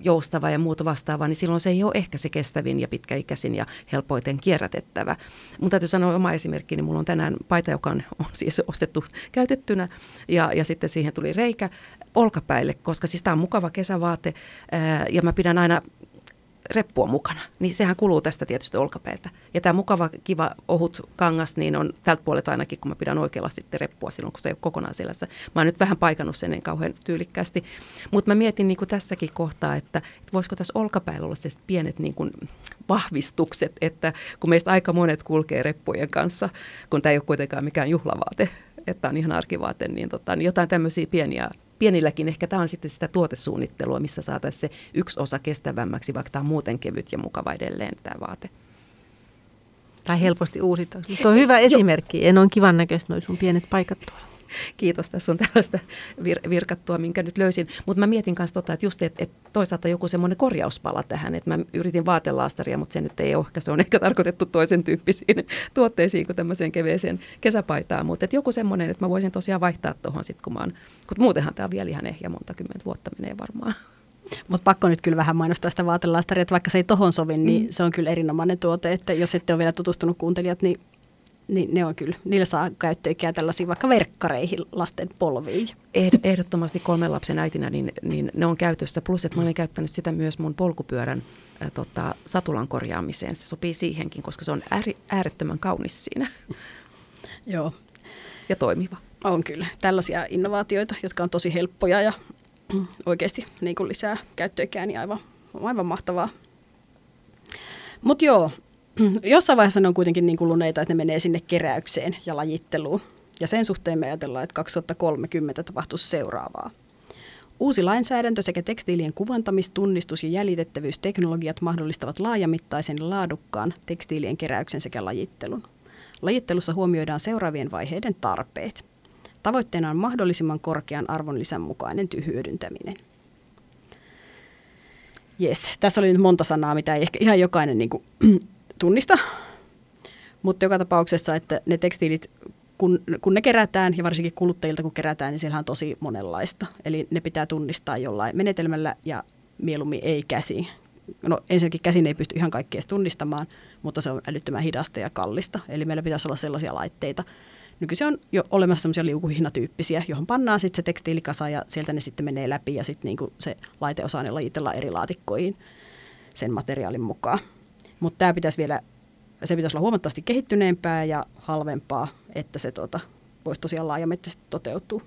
joustava ja muuta vastaavaa, niin silloin se ei ole ehkä se kestävin ja pitkäikäisin ja helpoiten kierrätettävä. Mun täytyy sanoa oma esimerkki, niin mulla on tänään paita, joka on, on siis ostettu käytettynä ja, ja sitten siihen tuli reikä olkapäille, koska siis tämä on mukava kesävaate ja mä pidän aina reppua mukana, niin sehän kuluu tästä tietysti olkapäältä. Ja tämä mukava, kiva, ohut kangas, niin on tältä puolelta ainakin, kun mä pidän oikealla sitten reppua silloin, kun se ei ole kokonaan selässä. Mä oon nyt vähän paikannut sen niin kauhean tyylikkäästi. Mutta mä mietin niin kuin tässäkin kohtaa, että, että voisiko tässä olkapäällä olla sellaiset pienet niin kuin vahvistukset, että kun meistä aika monet kulkee reppujen kanssa, kun tämä ei ole kuitenkaan mikään juhlavaate, että on ihan arkivaate, niin, tota, niin jotain tämmöisiä pieniä pienilläkin ehkä tämä on sitten sitä tuotesuunnittelua, missä saataisiin se yksi osa kestävämmäksi, vaikka tämä on muuten kevyt ja mukava edelleen tämä vaate. Tai helposti uusita. Tuo on hyvä esimerkki. En on kivan näköistä noin sun pienet paikat tuolla. Kiitos, tässä on tällaista vir- virkattua, minkä nyt löysin. Mutta mä mietin myös tota, että just, että et toisaalta joku semmoinen korjauspala tähän, että mä yritin vaatelaastaria, mutta se nyt ei ole, se on ehkä tarkoitettu toisen tyyppisiin tuotteisiin kuin tämmöiseen keveeseen kesäpaitaan. Mutta joku semmoinen, että mä voisin tosiaan vaihtaa tuohon sitten, kun mä oon, kun muutenhan tämä on vielä ihan ehjä monta kymmentä vuotta menee varmaan. Mutta pakko nyt kyllä vähän mainostaa sitä vaatelaastaria, että vaikka se ei tohon sovi, niin mm. se on kyllä erinomainen tuote. Että jos ette ole vielä tutustunut kuuntelijat, niin, niin ne on kyllä, niillä saa käyttöikää tällaisiin vaikka verkkareihin lasten polviin. Ehdottomasti kolmen lapsen äitinä, niin, niin ne on käytössä. Plus, että mä olen käyttänyt sitä myös mun polkupyörän ä, tota, satulan korjaamiseen. Se sopii siihenkin, koska se on ääri, äärettömän kaunis siinä. Joo. Ja toimiva. On kyllä. Tällaisia innovaatioita, jotka on tosi helppoja ja oikeasti niin kuin lisää käyttöikää, niin aivan, aivan mahtavaa. Mutta joo, jossain vaiheessa ne on kuitenkin niin kuluneita, että ne menee sinne keräykseen ja lajitteluun. Ja sen suhteen me ajatellaan, että 2030 tapahtuisi seuraavaa. Uusi lainsäädäntö sekä tekstiilien kuvantamis-, tunnistus- ja jäljitettävyysteknologiat mahdollistavat laajamittaisen ja laadukkaan tekstiilien keräyksen sekä lajittelun. Lajittelussa huomioidaan seuraavien vaiheiden tarpeet – Tavoitteena on mahdollisimman korkean arvonlisän mukainen hyödyntäminen. Yes, tässä oli nyt monta sanaa, mitä ei ehkä ihan jokainen niin kuin, tunnista, mutta joka tapauksessa, että ne tekstiilit, kun, kun ne kerätään, ja varsinkin kuluttajilta kun kerätään, niin siellä on tosi monenlaista. Eli ne pitää tunnistaa jollain menetelmällä ja mieluummin ei käsi. No ensinnäkin käsin ei pysty ihan kaikkea tunnistamaan, mutta se on älyttömän hidasta ja kallista. Eli meillä pitäisi olla sellaisia laitteita, Nykyisin on jo olemassa semmoisia liukuhihnatyyppisiä, johon pannaan sitten se tekstiilikasa ja sieltä ne sitten menee läpi ja sitten niinku se laite osaa ne lajitella eri laatikkoihin sen materiaalin mukaan. Mutta tämä pitäisi vielä, se pitäisi olla huomattavasti kehittyneempää ja halvempaa, että se tota, voisi tosiaan laajamittaisesti toteutua.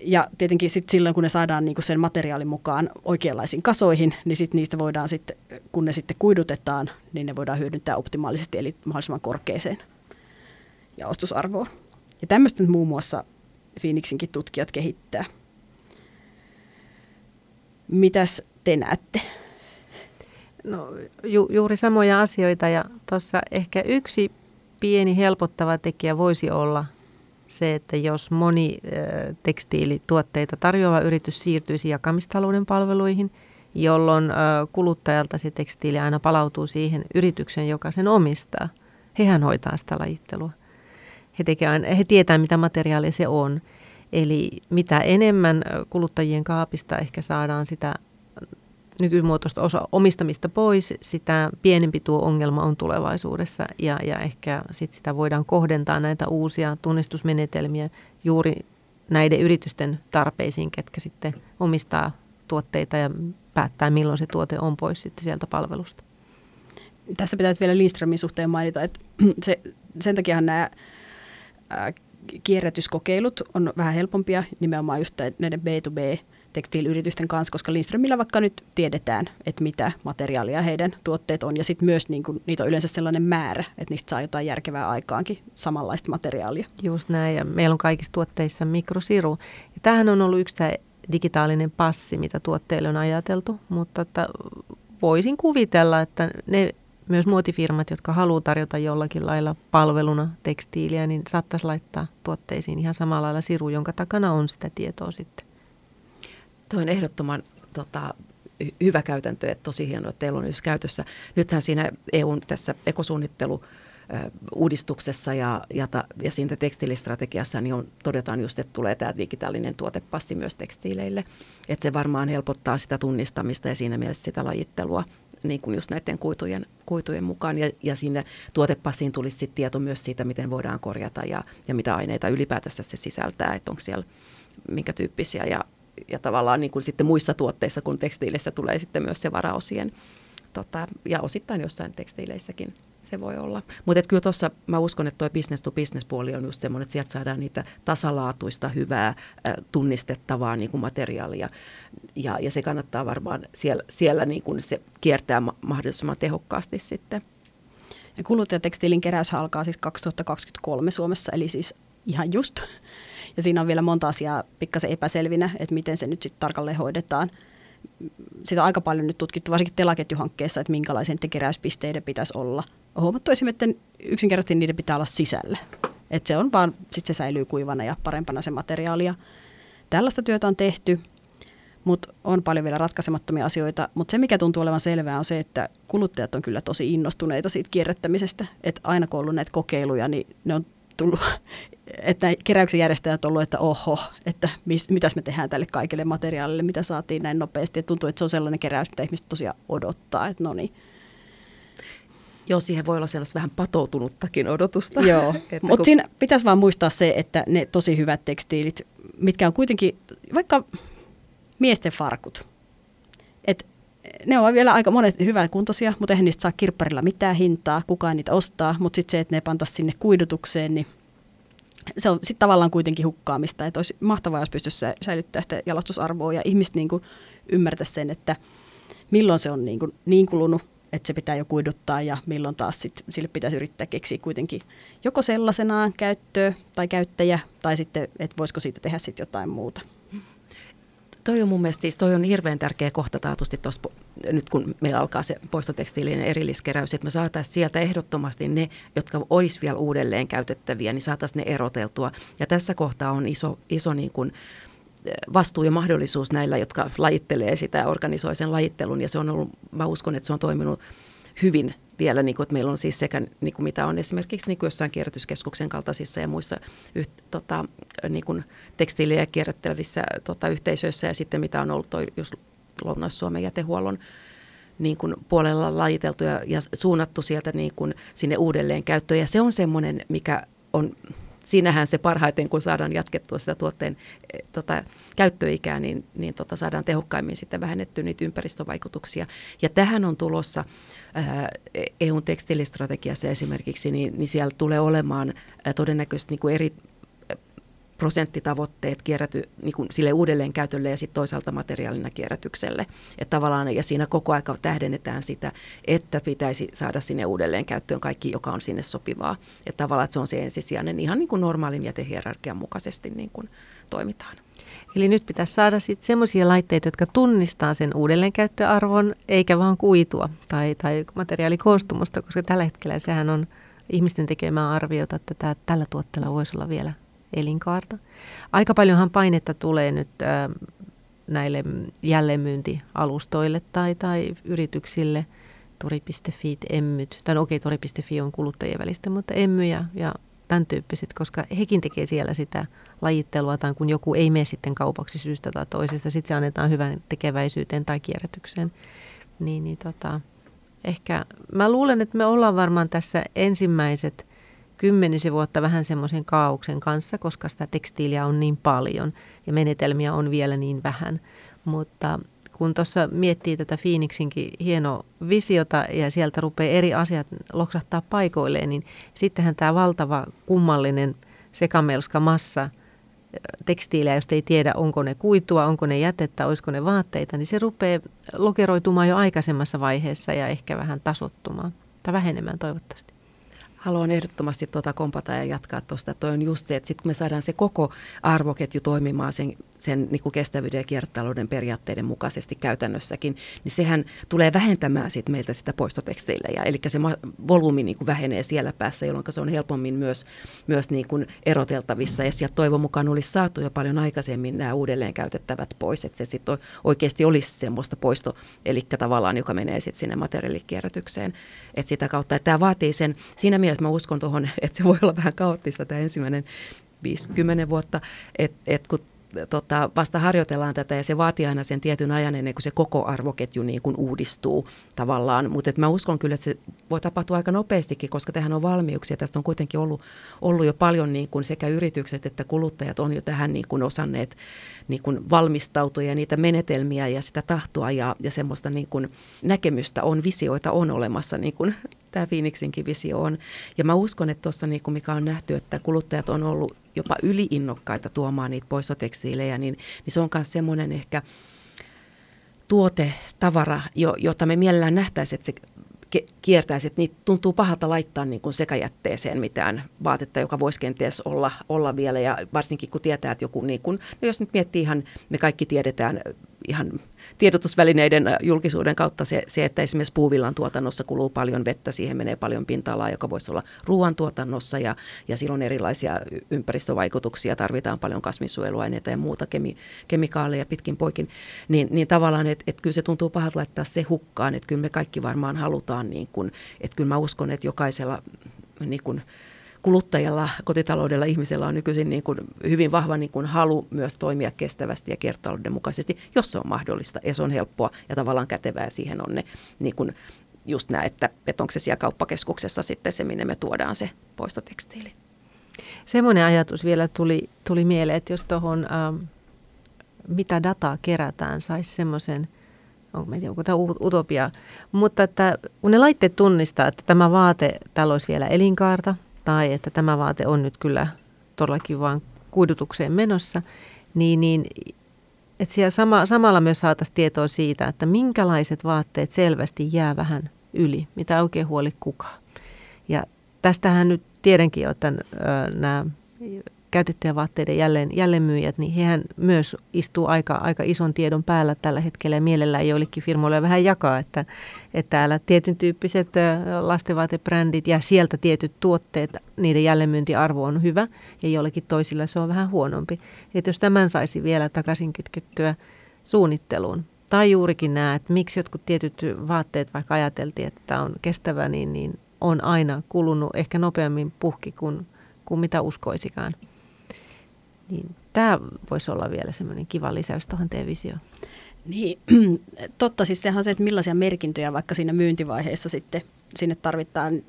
Ja tietenkin sit silloin, kun ne saadaan niinku sen materiaalin mukaan oikeanlaisiin kasoihin, niin sit niistä voidaan sitten, kun ne sitten kuidutetaan, niin ne voidaan hyödyntää optimaalisesti, eli mahdollisimman korkeeseen ja ostusarvoa. Ja tämmöistä nyt muun muassa Phoenixinkin tutkijat kehittää. Mitäs te näette? No ju, juuri samoja asioita ja tuossa ehkä yksi pieni helpottava tekijä voisi olla se, että jos moni ö, tekstiilituotteita tarjoava yritys siirtyisi jakamistalouden palveluihin, jolloin ö, kuluttajalta se tekstiili aina palautuu siihen yrityksen, joka sen omistaa. Hehän hoitaa sitä lajittelua he, tekee, he tietää, mitä materiaalia se on. Eli mitä enemmän kuluttajien kaapista ehkä saadaan sitä nykymuotoista osa omistamista pois, sitä pienempi tuo ongelma on tulevaisuudessa ja, ja ehkä sit sitä voidaan kohdentaa näitä uusia tunnistusmenetelmiä juuri näiden yritysten tarpeisiin, ketkä sitten omistaa tuotteita ja päättää, milloin se tuote on pois sitten sieltä palvelusta. Tässä pitää vielä Lindströmin suhteen mainita, että se, sen takia nämä kierrätyskokeilut on vähän helpompia nimenomaan just näiden B2B tekstiiliyritysten kanssa, koska Lindströmillä vaikka nyt tiedetään, että mitä materiaalia heidän tuotteet on, ja sitten myös niin kuin, niitä on yleensä sellainen määrä, että niistä saa jotain järkevää aikaankin samanlaista materiaalia. Just näin, ja meillä on kaikissa tuotteissa mikrosiru. Ja tämähän on ollut yksi tämä digitaalinen passi, mitä tuotteille on ajateltu, mutta että voisin kuvitella, että ne myös muotifirmat, jotka haluaa tarjota jollakin lailla palveluna tekstiiliä, niin saattaisi laittaa tuotteisiin ihan samalla lailla siru, jonka takana on sitä tietoa sitten. Tuo on ehdottoman tota, hyvä käytäntö, että tosi hienoa, että teillä on nyt käytössä. Nythän siinä EUn tässä ekosuunnittelu uudistuksessa ja, ja, ta, ja siinä tekstiilistrategiassa niin on, todetaan just, että tulee tämä digitaalinen tuotepassi myös tekstiileille. Että se varmaan helpottaa sitä tunnistamista ja siinä mielessä sitä lajittelua niin kuin just näiden kuitujen, kuitujen mukaan. Ja, ja sinne tuotepassiin tulisi sitten tieto myös siitä, miten voidaan korjata ja, ja mitä aineita ylipäätänsä se sisältää, että onko siellä minkä tyyppisiä. Ja, ja tavallaan niin kuin sitten muissa tuotteissa kuin tekstiileissä tulee sitten myös se varaosien tota, ja osittain jossain tekstiileissäkin se voi olla. Mutta kyllä tuossa mä uskon, että tuo business to business puoli on just semmoinen, että sieltä saadaan niitä tasalaatuista, hyvää, tunnistettavaa niin kuin materiaalia. Ja, ja se kannattaa varmaan siellä, siellä niin kuin se kiertää mahdollisimman tehokkaasti sitten. Ja kuluttajatekstiilin keräys alkaa siis 2023 Suomessa, eli siis ihan just. Ja siinä on vielä monta asiaa pikkasen epäselvinä, että miten se nyt sitten tarkalleen hoidetaan – sitä on aika paljon nyt tutkittu, varsinkin telaketjuhankkeessa, että minkälaisen keräyspisteiden pitäisi olla. On huomattu esimerkiksi, että yksinkertaisesti niiden pitää olla sisällä. Että se on vaan, sitten se säilyy kuivana ja parempana se materiaali. Ja tällaista työtä on tehty, mutta on paljon vielä ratkaisemattomia asioita. Mutta se, mikä tuntuu olevan selvää, on se, että kuluttajat on kyllä tosi innostuneita siitä kierrättämisestä. Että aina kun on ollut näitä kokeiluja, niin ne on tullut että keräyksen järjestäjät ollut, että oho, että mis, mitäs me tehdään tälle kaikille materiaalille, mitä saatiin näin nopeasti. Et tuntuu, että se on sellainen keräys, mitä ihmiset tosiaan odottaa, että no niin. Joo, siihen voi olla sellaista vähän patoutunuttakin odotusta. Joo, mutta kun... siinä pitäisi vaan muistaa se, että ne tosi hyvät tekstiilit, mitkä on kuitenkin, vaikka miesten farkut, että ne on vielä aika monet kuntoisia, mutta eihän niistä saa kirpparilla mitään hintaa, kukaan niitä ostaa, mutta sitten se, että ne pantaisiin sinne kuidutukseen, niin se on sitten tavallaan kuitenkin hukkaamista, että olisi mahtavaa, jos pystyisi säilyttämään sitä jalostusarvoa ja ihmiset niin kuin ymmärtäisi sen, että milloin se on niin, kuin niin kulunut, että se pitää jo kuiduttaa ja milloin taas sit, sille pitäisi yrittää keksiä kuitenkin joko sellaisenaan käyttöä tai käyttäjä tai sitten, että voisiko siitä tehdä sitten jotain muuta toi on mun mielestä, siis toi on hirveän tärkeä kohta taatusti tuossa, nyt kun meillä alkaa se poistotekstiilinen erilliskeräys, että me saataisiin sieltä ehdottomasti ne, jotka olisi vielä uudelleen käytettäviä, niin saataisiin ne eroteltua. Ja tässä kohtaa on iso, iso niin kuin eh, vastuu ja mahdollisuus näillä, jotka lajittelee sitä, organisoi sen lajittelun, ja se on ollut, mä uskon, että se on toiminut hyvin vielä, niin kuin, että meillä on siis sekä niin kuin mitä on esimerkiksi niin kuin jossain kierrätyskeskuksen kaltaisissa ja muissa yht, tota, niin kuin tekstiilejä kierrättelevissä tota, yhteisöissä ja sitten mitä on ollut toi, just Lounais-Suomen jätehuollon niin kuin puolella lajiteltu ja, ja suunnattu sieltä niin kuin sinne uudelleen käyttöön. Ja se on semmoinen, mikä on siinähän se parhaiten, kun saadaan jatkettua sitä tuotteen e, tota, käyttöikää, niin, niin tota, saadaan tehokkaimmin sitten vähennettyä niitä ympäristövaikutuksia. Ja tähän on tulossa ää, EUn tekstilistrategiassa esimerkiksi, niin, niin siellä tulee olemaan ää, todennäköisesti niin kuin eri prosenttitavoitteet kierräty, niin kuin sille uudelleenkäytölle ja sitten toisaalta materiaalina kierrätykselle. Et tavallaan, ja siinä koko aika tähdennetään sitä, että pitäisi saada sinne uudelleenkäyttöön kaikki, joka on sinne sopivaa. Että tavallaan että se on se ensisijainen, ihan niin kuin normaalin jätehierarkian mukaisesti niin kuin toimitaan. Eli nyt pitäisi saada sitten semmoisia laitteita, jotka tunnistaa sen uudelleenkäyttöarvon, eikä vaan kuitua tai, tai materiaalikoostumusta, koska tällä hetkellä sehän on ihmisten tekemää arviota, että tämä, tällä tuotteella voisi olla vielä elinkaarta. Aika paljonhan painetta tulee nyt näille jälleenmyyntialustoille tai, tai yrityksille, tori.fi, emmyt, tai no okei, okay, tori.fi on kuluttajien välistä, mutta emmy ja, ja tämän tyyppiset, koska hekin tekee siellä sitä lajittelua, tai kun joku ei mene sitten kaupaksi syystä tai toisesta, sitten se annetaan hyvän tekeväisyyteen tai kierrätykseen. Niin, niin tota, ehkä mä luulen, että me ollaan varmaan tässä ensimmäiset kymmenisen vuotta vähän semmoisen kaauksen kanssa, koska sitä tekstiiliä on niin paljon ja menetelmiä on vielä niin vähän. Mutta kun tuossa miettii tätä Phoenixinkin hieno visiota ja sieltä rupeaa eri asiat loksahtaa paikoilleen, niin sittenhän tämä valtava kummallinen sekamelska massa tekstiilejä, josta ei tiedä, onko ne kuitua, onko ne jätettä, olisiko ne vaatteita, niin se rupeaa lokeroitumaan jo aikaisemmassa vaiheessa ja ehkä vähän tasottumaan tai vähenemään toivottavasti haluan ehdottomasti tuota kompata ja jatkaa tuosta. Toi on just se, että sitten kun me saadaan se koko arvoketju toimimaan sen, sen niin kuin kestävyyden ja kiertotalouden periaatteiden mukaisesti käytännössäkin, niin sehän tulee vähentämään sit meiltä sitä poistoteksteillä. Eli se volyymi niin kuin vähenee siellä päässä, jolloin se on helpommin myös, myös niin kuin eroteltavissa. Ja sieltä toivon mukaan olisi saatu jo paljon aikaisemmin nämä uudelleen käytettävät pois, että se sitten oikeasti olisi semmoista poisto, eli tavallaan, joka menee sitten sinne materiaalikierrätykseen. Että sitä kautta, että tämä vaatii sen, siinä mielessä mä uskon tuohon, että se voi olla vähän kaoottista tämä ensimmäinen 50 vuotta, että et kun tota, vasta harjoitellaan tätä ja se vaatii aina sen tietyn ajan ennen kuin se koko arvoketju niin kuin uudistuu tavallaan. Mutta mä uskon kyllä, että se voi tapahtua aika nopeastikin, koska tähän on valmiuksia. Tästä on kuitenkin ollut, ollut jo paljon niin kuin sekä yritykset että kuluttajat on jo tähän niin kuin osanneet niin kuin valmistautua ja niitä menetelmiä ja sitä tahtoa ja, ja semmoista niin kuin näkemystä on, visioita on olemassa, niin kuin tämä Phoenixinkin visio on. Ja mä uskon, että tuossa niin mikä on nähty, että kuluttajat on ollut jopa yliinnokkaita tuomaan niitä poistotekstiilejä, niin, niin se on myös semmoinen ehkä tuote, tavara, jo, jota me mielellään nähtäisiin, että se kiertäisi, että niitä tuntuu pahalta laittaa niin kuin sekajätteeseen mitään vaatetta, joka voisi kenties olla, olla vielä. Ja varsinkin kun tietää, että joku, niin kuin, no jos nyt miettii ihan, me kaikki tiedetään ihan tiedotusvälineiden äh, julkisuuden kautta se, se, että esimerkiksi puuvillan tuotannossa kuluu paljon vettä, siihen menee paljon pinta-alaa, joka voisi olla ruoantuotannossa ja, ja silloin erilaisia ympäristövaikutuksia, tarvitaan paljon kasvinsuojeluaineita ja muuta kemi, kemikaaleja pitkin poikin, niin, niin tavallaan, että et kyllä se tuntuu pahalta laittaa se hukkaan, että kyllä me kaikki varmaan halutaan, niin kun, että kyllä mä uskon, että jokaisella niin kun, kuluttajalla, kotitaloudella, ihmisellä on nykyisin niin kuin hyvin vahva niin kuin halu myös toimia kestävästi ja kiertotalouden mukaisesti, jos se on mahdollista ja se on helppoa ja tavallaan kätevää siihen on ne niin kuin just nämä, että, että onko se siellä kauppakeskuksessa sitten se, minne me tuodaan se poistotekstiili. Semmoinen ajatus vielä tuli, tuli mieleen, että jos tuohon, ähm, mitä dataa kerätään, saisi semmoisen, onko, tiedä, onko tämä utopia, mutta että kun ne laitteet tunnistaa, että tämä vaate, täällä olisi vielä elinkaarta, tai että tämä vaate on nyt kyllä todellakin vain kuidutukseen menossa, niin, niin että siellä sama, samalla myös saataisiin tietoa siitä, että minkälaiset vaatteet selvästi jää vähän yli, mitä oikein huoli kukaan. Ja tästähän nyt tiedänkin jo, että nämä käytettyjä vaatteiden jälleen, jälleenmyyjät, niin hehän myös istuu aika, aika ison tiedon päällä tällä hetkellä ja mielellään joillekin firmoille vähän jakaa, että, että täällä tietyn tyyppiset lastenvaatebrändit ja sieltä tietyt tuotteet, niiden jälleenmyyntiarvo on hyvä ja jollekin toisilla se on vähän huonompi. Että jos tämän saisi vielä takaisin kytkettyä suunnitteluun, tai juurikin nämä, että miksi jotkut tietyt vaatteet, vaikka ajateltiin, että tämä on kestävä, niin, niin on aina kulunut ehkä nopeammin puhki kuin, kuin mitä uskoisikaan. Niin tämä voisi olla vielä semmoinen kiva lisäys tuohon teidän visioon. Niin, totta. Siis sehän on se, että millaisia merkintöjä vaikka siinä myyntivaiheessa sitten sinne tarvitaan.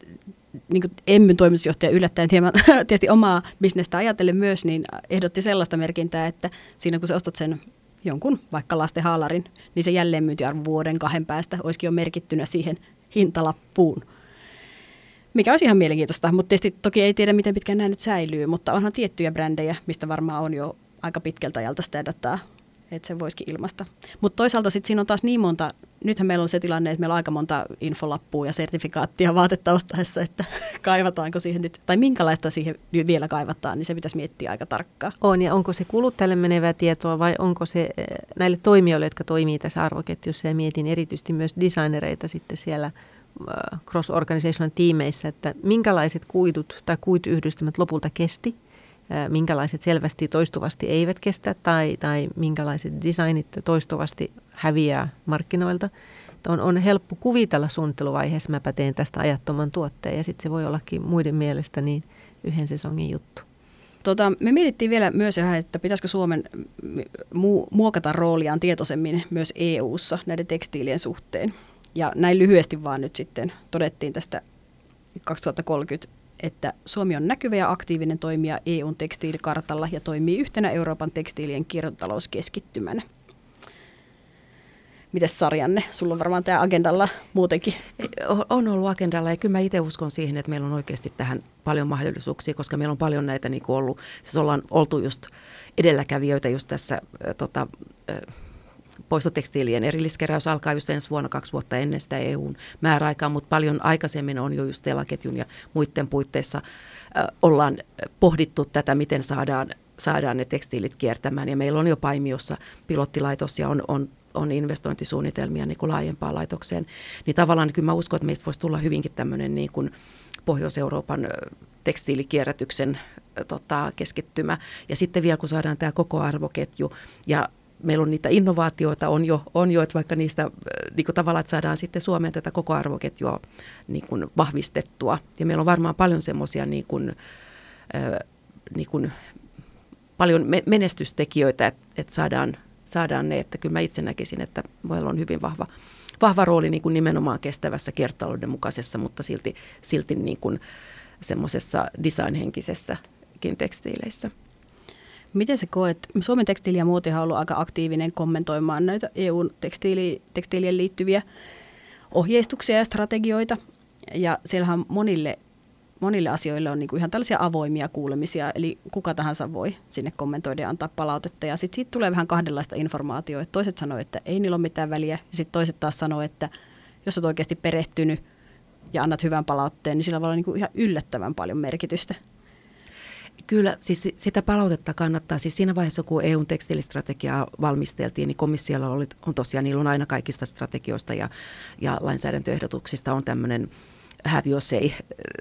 Niin kuin Emmyn toimitusjohtaja yllättäen hieman tietysti omaa bisnestä ajatellen myös, niin ehdotti sellaista merkintää, että siinä kun sä ostat sen jonkun vaikka lasten haalarin, niin se jälleenmyyntiarvo vuoden kahden päästä olisikin jo merkittynä siihen hintalappuun. Mikä olisi ihan mielenkiintoista, mutta tietysti toki ei tiedä, miten pitkään nämä nyt säilyy, mutta onhan tiettyjä brändejä, mistä varmaan on jo aika pitkältä ajalta sitä dataa, että se voisikin ilmasta. Mutta toisaalta sitten siinä on taas niin monta, nythän meillä on se tilanne, että meillä on aika monta infolappua ja sertifikaattia vaatetta ostaessa, että kaivataanko siihen nyt, tai minkälaista siihen vielä kaivataan, niin se pitäisi miettiä aika tarkkaan. On, ja onko se kuluttajalle menevää tietoa vai onko se eh, näille toimijoille, jotka toimii tässä arvoketjussa, ja mietin erityisesti myös designereita sitten siellä eh, cross-organizational tiimeissä, että minkälaiset kuidut tai kuituyhdistelmät lopulta kesti – minkälaiset selvästi toistuvasti eivät kestä tai, tai minkälaiset designit toistuvasti häviää markkinoilta. On, on helppo kuvitella suunnitteluvaiheessa, mäpä teen tästä ajattoman tuotteen ja sitten se voi ollakin muiden mielestä niin yhden sesongin juttu. Tota, me mietittiin vielä myös että pitäisikö Suomen mu- muokata rooliaan tietoisemmin myös EU-ssa näiden tekstiilien suhteen. Ja näin lyhyesti vaan nyt sitten todettiin tästä 2030 että Suomi on näkyvä ja aktiivinen toimija EUn tekstiilikartalla ja toimii yhtenä Euroopan tekstiilien kiertotalouskeskittymänä. Miten Sarjanne? Sulla on varmaan tämä agendalla muutenkin. On ollut agendalla ja kyllä mä itse uskon siihen, että meillä on oikeasti tähän paljon mahdollisuuksia, koska meillä on paljon näitä niin ollut. Siis ollaan oltu just edelläkävijöitä just tässä äh, tota, äh, poistotekstiilien erilliskeräys alkaa just ensi vuonna kaksi vuotta ennen sitä EUn määräaikaa, mutta paljon aikaisemmin on jo just telaketjun ja muiden puitteissa äh, ollaan pohdittu tätä, miten saadaan, saadaan ne tekstiilit kiertämään. Ja meillä on jo Paimiossa pilottilaitos ja on, on on investointisuunnitelmia niin kuin laajempaan laitokseen, niin tavallaan kyllä mä uskon, että meistä voisi tulla hyvinkin tämmöinen niin kuin Pohjois-Euroopan tekstiilikierrätyksen tota, keskittymä. Ja sitten vielä kun saadaan tämä koko arvoketju ja meillä on niitä innovaatioita on jo, on jo että vaikka niistä äh, niin kuin tavallaan, että saadaan sitten Suomeen tätä koko arvoketjua niin kuin vahvistettua. Ja meillä on varmaan paljon semmoisia niin kuin, äh, niin kuin, paljon menestystekijöitä, että, että saadaan, saadaan ne, että kyllä mä itse näkisin, että meillä on hyvin vahva, vahva rooli niin kuin nimenomaan kestävässä kiertotalouden mukaisessa, mutta silti, silti niin kuin semmoisessa designhenkisessäkin tekstiileissä. Miten se koet? Suomen tekstiili- ja on ollut aika aktiivinen kommentoimaan näitä EUn tekstiili, tekstiilien liittyviä ohjeistuksia ja strategioita. Ja siellähän monille, monille asioille on niin kuin ihan tällaisia avoimia kuulemisia, eli kuka tahansa voi sinne kommentoida ja antaa palautetta. Ja sitten siitä tulee vähän kahdenlaista informaatiota. Toiset sanoo, että ei niillä ole mitään väliä, ja sitten toiset taas sanoo, että jos olet oikeasti perehtynyt ja annat hyvän palautteen, niin sillä voi olla niin kuin ihan yllättävän paljon merkitystä. Kyllä, siis sitä palautetta kannattaa. Siis siinä vaiheessa, kun EUn tekstiilistrategiaa valmisteltiin, niin komissiolla oli, on tosiaan, niillä on aina kaikista strategioista ja, ja lainsäädäntöehdotuksista on tämmöinen have your say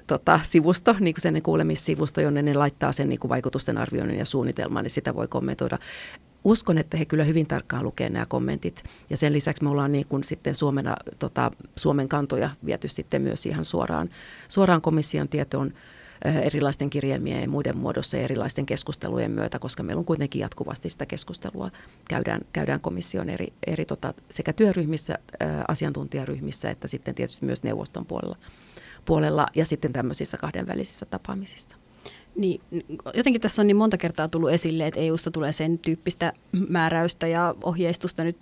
tota, sivusto, niin kuin sen kuulemissivusto, jonne ne laittaa sen niin kuin vaikutusten arvioinnin ja suunnitelman, niin sitä voi kommentoida. Uskon, että he kyllä hyvin tarkkaan lukevat nämä kommentit. Ja sen lisäksi me ollaan niin kuin sitten Suomena, tota, Suomen kantoja viety sitten myös ihan suoraan, suoraan komission tietoon erilaisten kirjelmien ja muiden muodossa ja erilaisten keskustelujen myötä, koska meillä on kuitenkin jatkuvasti sitä keskustelua käydään, käydään komission eri, eri tota, sekä työryhmissä, asiantuntijaryhmissä että sitten tietysti myös neuvoston puolella, puolella ja sitten tämmöisissä kahdenvälisissä tapaamisissa. Niin, jotenkin tässä on niin monta kertaa tullut esille, että EUsta tulee sen tyyppistä määräystä ja ohjeistusta nyt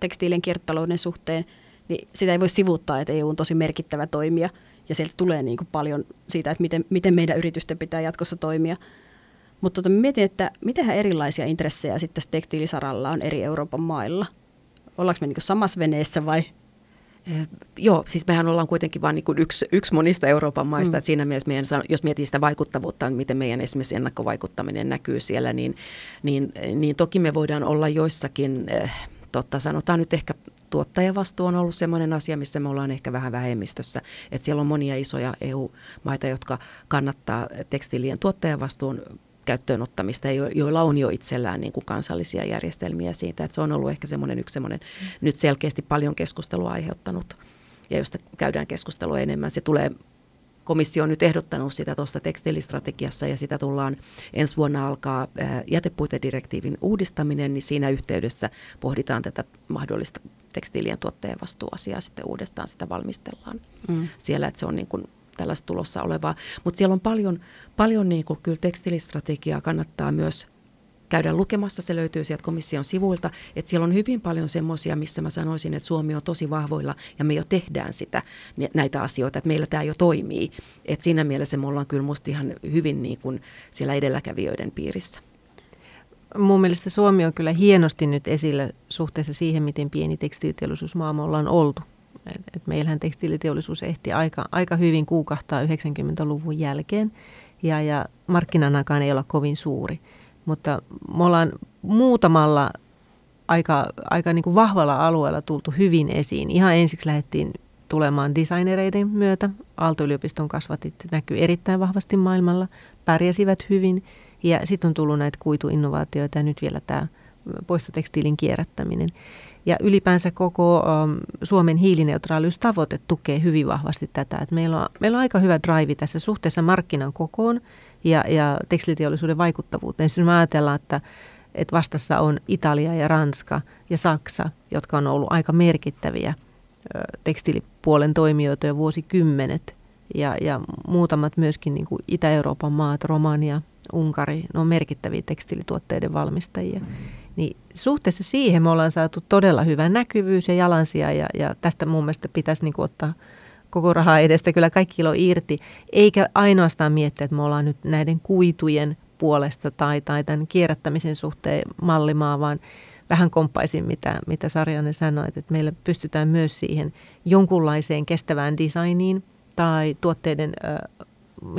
tekstiilien kiertotalouden suhteen, niin sitä ei voi sivuuttaa, että EU on tosi merkittävä toimija ja sieltä tulee niin kuin paljon siitä, että miten, miten meidän yritysten pitää jatkossa toimia. Mutta tota, mietin, että miten erilaisia intressejä sitten tekstiilisaralla on eri Euroopan mailla. Ollaanko me niin samassa veneessä vai Eh, joo, siis mehän ollaan kuitenkin vain niin yksi, yksi monista Euroopan maista, mm. että siinä mielessä meidän, jos miettii sitä vaikuttavuutta, niin miten meidän esimerkiksi ennakkovaikuttaminen näkyy siellä, niin, niin, niin toki me voidaan olla joissakin, eh, totta sanotaan nyt ehkä tuottajavastuu on ollut sellainen asia, missä me ollaan ehkä vähän vähemmistössä. Että siellä on monia isoja EU-maita, jotka kannattaa tekstiilien tuottajavastuun käyttöönottamista, joilla on jo itsellään niin kuin kansallisia järjestelmiä siitä. Että se on ollut ehkä semmoinen yksi semmoinen mm. nyt selkeästi paljon keskustelua aiheuttanut ja josta käydään keskustelua enemmän. Se tulee komissio on nyt ehdottanut sitä tuossa tekstiilistrategiassa ja sitä tullaan ensi vuonna alkaa jätepuitedirektiivin uudistaminen, niin siinä yhteydessä pohditaan tätä mahdollista tekstiilien tuotteen vastuuasiaa sitten uudestaan, sitä valmistellaan mm. siellä, että se on niin kuin tällaista tulossa olevaa. Mutta siellä on paljon, paljon niin kuin, kyllä tekstilistrategiaa kannattaa myös käydä lukemassa, se löytyy sieltä komission sivuilta, että siellä on hyvin paljon semmoisia, missä mä sanoisin, että Suomi on tosi vahvoilla ja me jo tehdään sitä, näitä asioita, että meillä tämä jo toimii. Että siinä mielessä me ollaan kyllä musta ihan hyvin niin kuin siellä edelläkävijöiden piirissä. Mun mielestä Suomi on kyllä hienosti nyt esillä suhteessa siihen, miten pieni tekstiiliteollisuusmaa me ollaan oltu. Et, et meillähän tekstiiliteollisuus ehti aika, aika hyvin kuukahtaa 90-luvun jälkeen ja, ja markkinanakaan ei olla kovin suuri. Mutta me ollaan muutamalla aika, aika niin kuin vahvalla alueella tultu hyvin esiin. Ihan ensiksi lähdettiin tulemaan designereiden myötä. Aalto-yliopiston kasvatit näkyy erittäin vahvasti maailmalla, pärjäsivät hyvin. Ja sitten on tullut näitä kuituinnovaatioita ja nyt vielä tämä poistotekstiilin kierrättäminen. Ja ylipäänsä koko um, Suomen hiilineutraaliustavoite tukee hyvin vahvasti tätä. Että meillä, on, meillä on aika hyvä drive tässä suhteessa markkinan kokoon ja, ja tekstiliteollisuuden vaikuttavuuteen. Sitten me ajatellaan, että, että vastassa on Italia ja Ranska ja Saksa, jotka on ollut aika merkittäviä tekstiilipuolen toimijoita jo vuosikymmenet. Ja, ja muutamat myöskin niin kuin Itä-Euroopan maat, Romania, Unkari, ne on merkittäviä tekstiilituotteiden valmistajia. Niin suhteessa siihen me ollaan saatu todella hyvä näkyvyys ja jalansija ja, ja tästä mun mielestä pitäisi niin ottaa koko rahaa edestä kyllä kaikki kilo irti, eikä ainoastaan miettiä, että me ollaan nyt näiden kuitujen puolesta tai, tai tämän kierrättämisen suhteen mallimaa, vaan vähän komppaisin, mitä, mitä Sarjanne sanoi, että meillä pystytään myös siihen jonkunlaiseen kestävään designiin tai tuotteiden äh,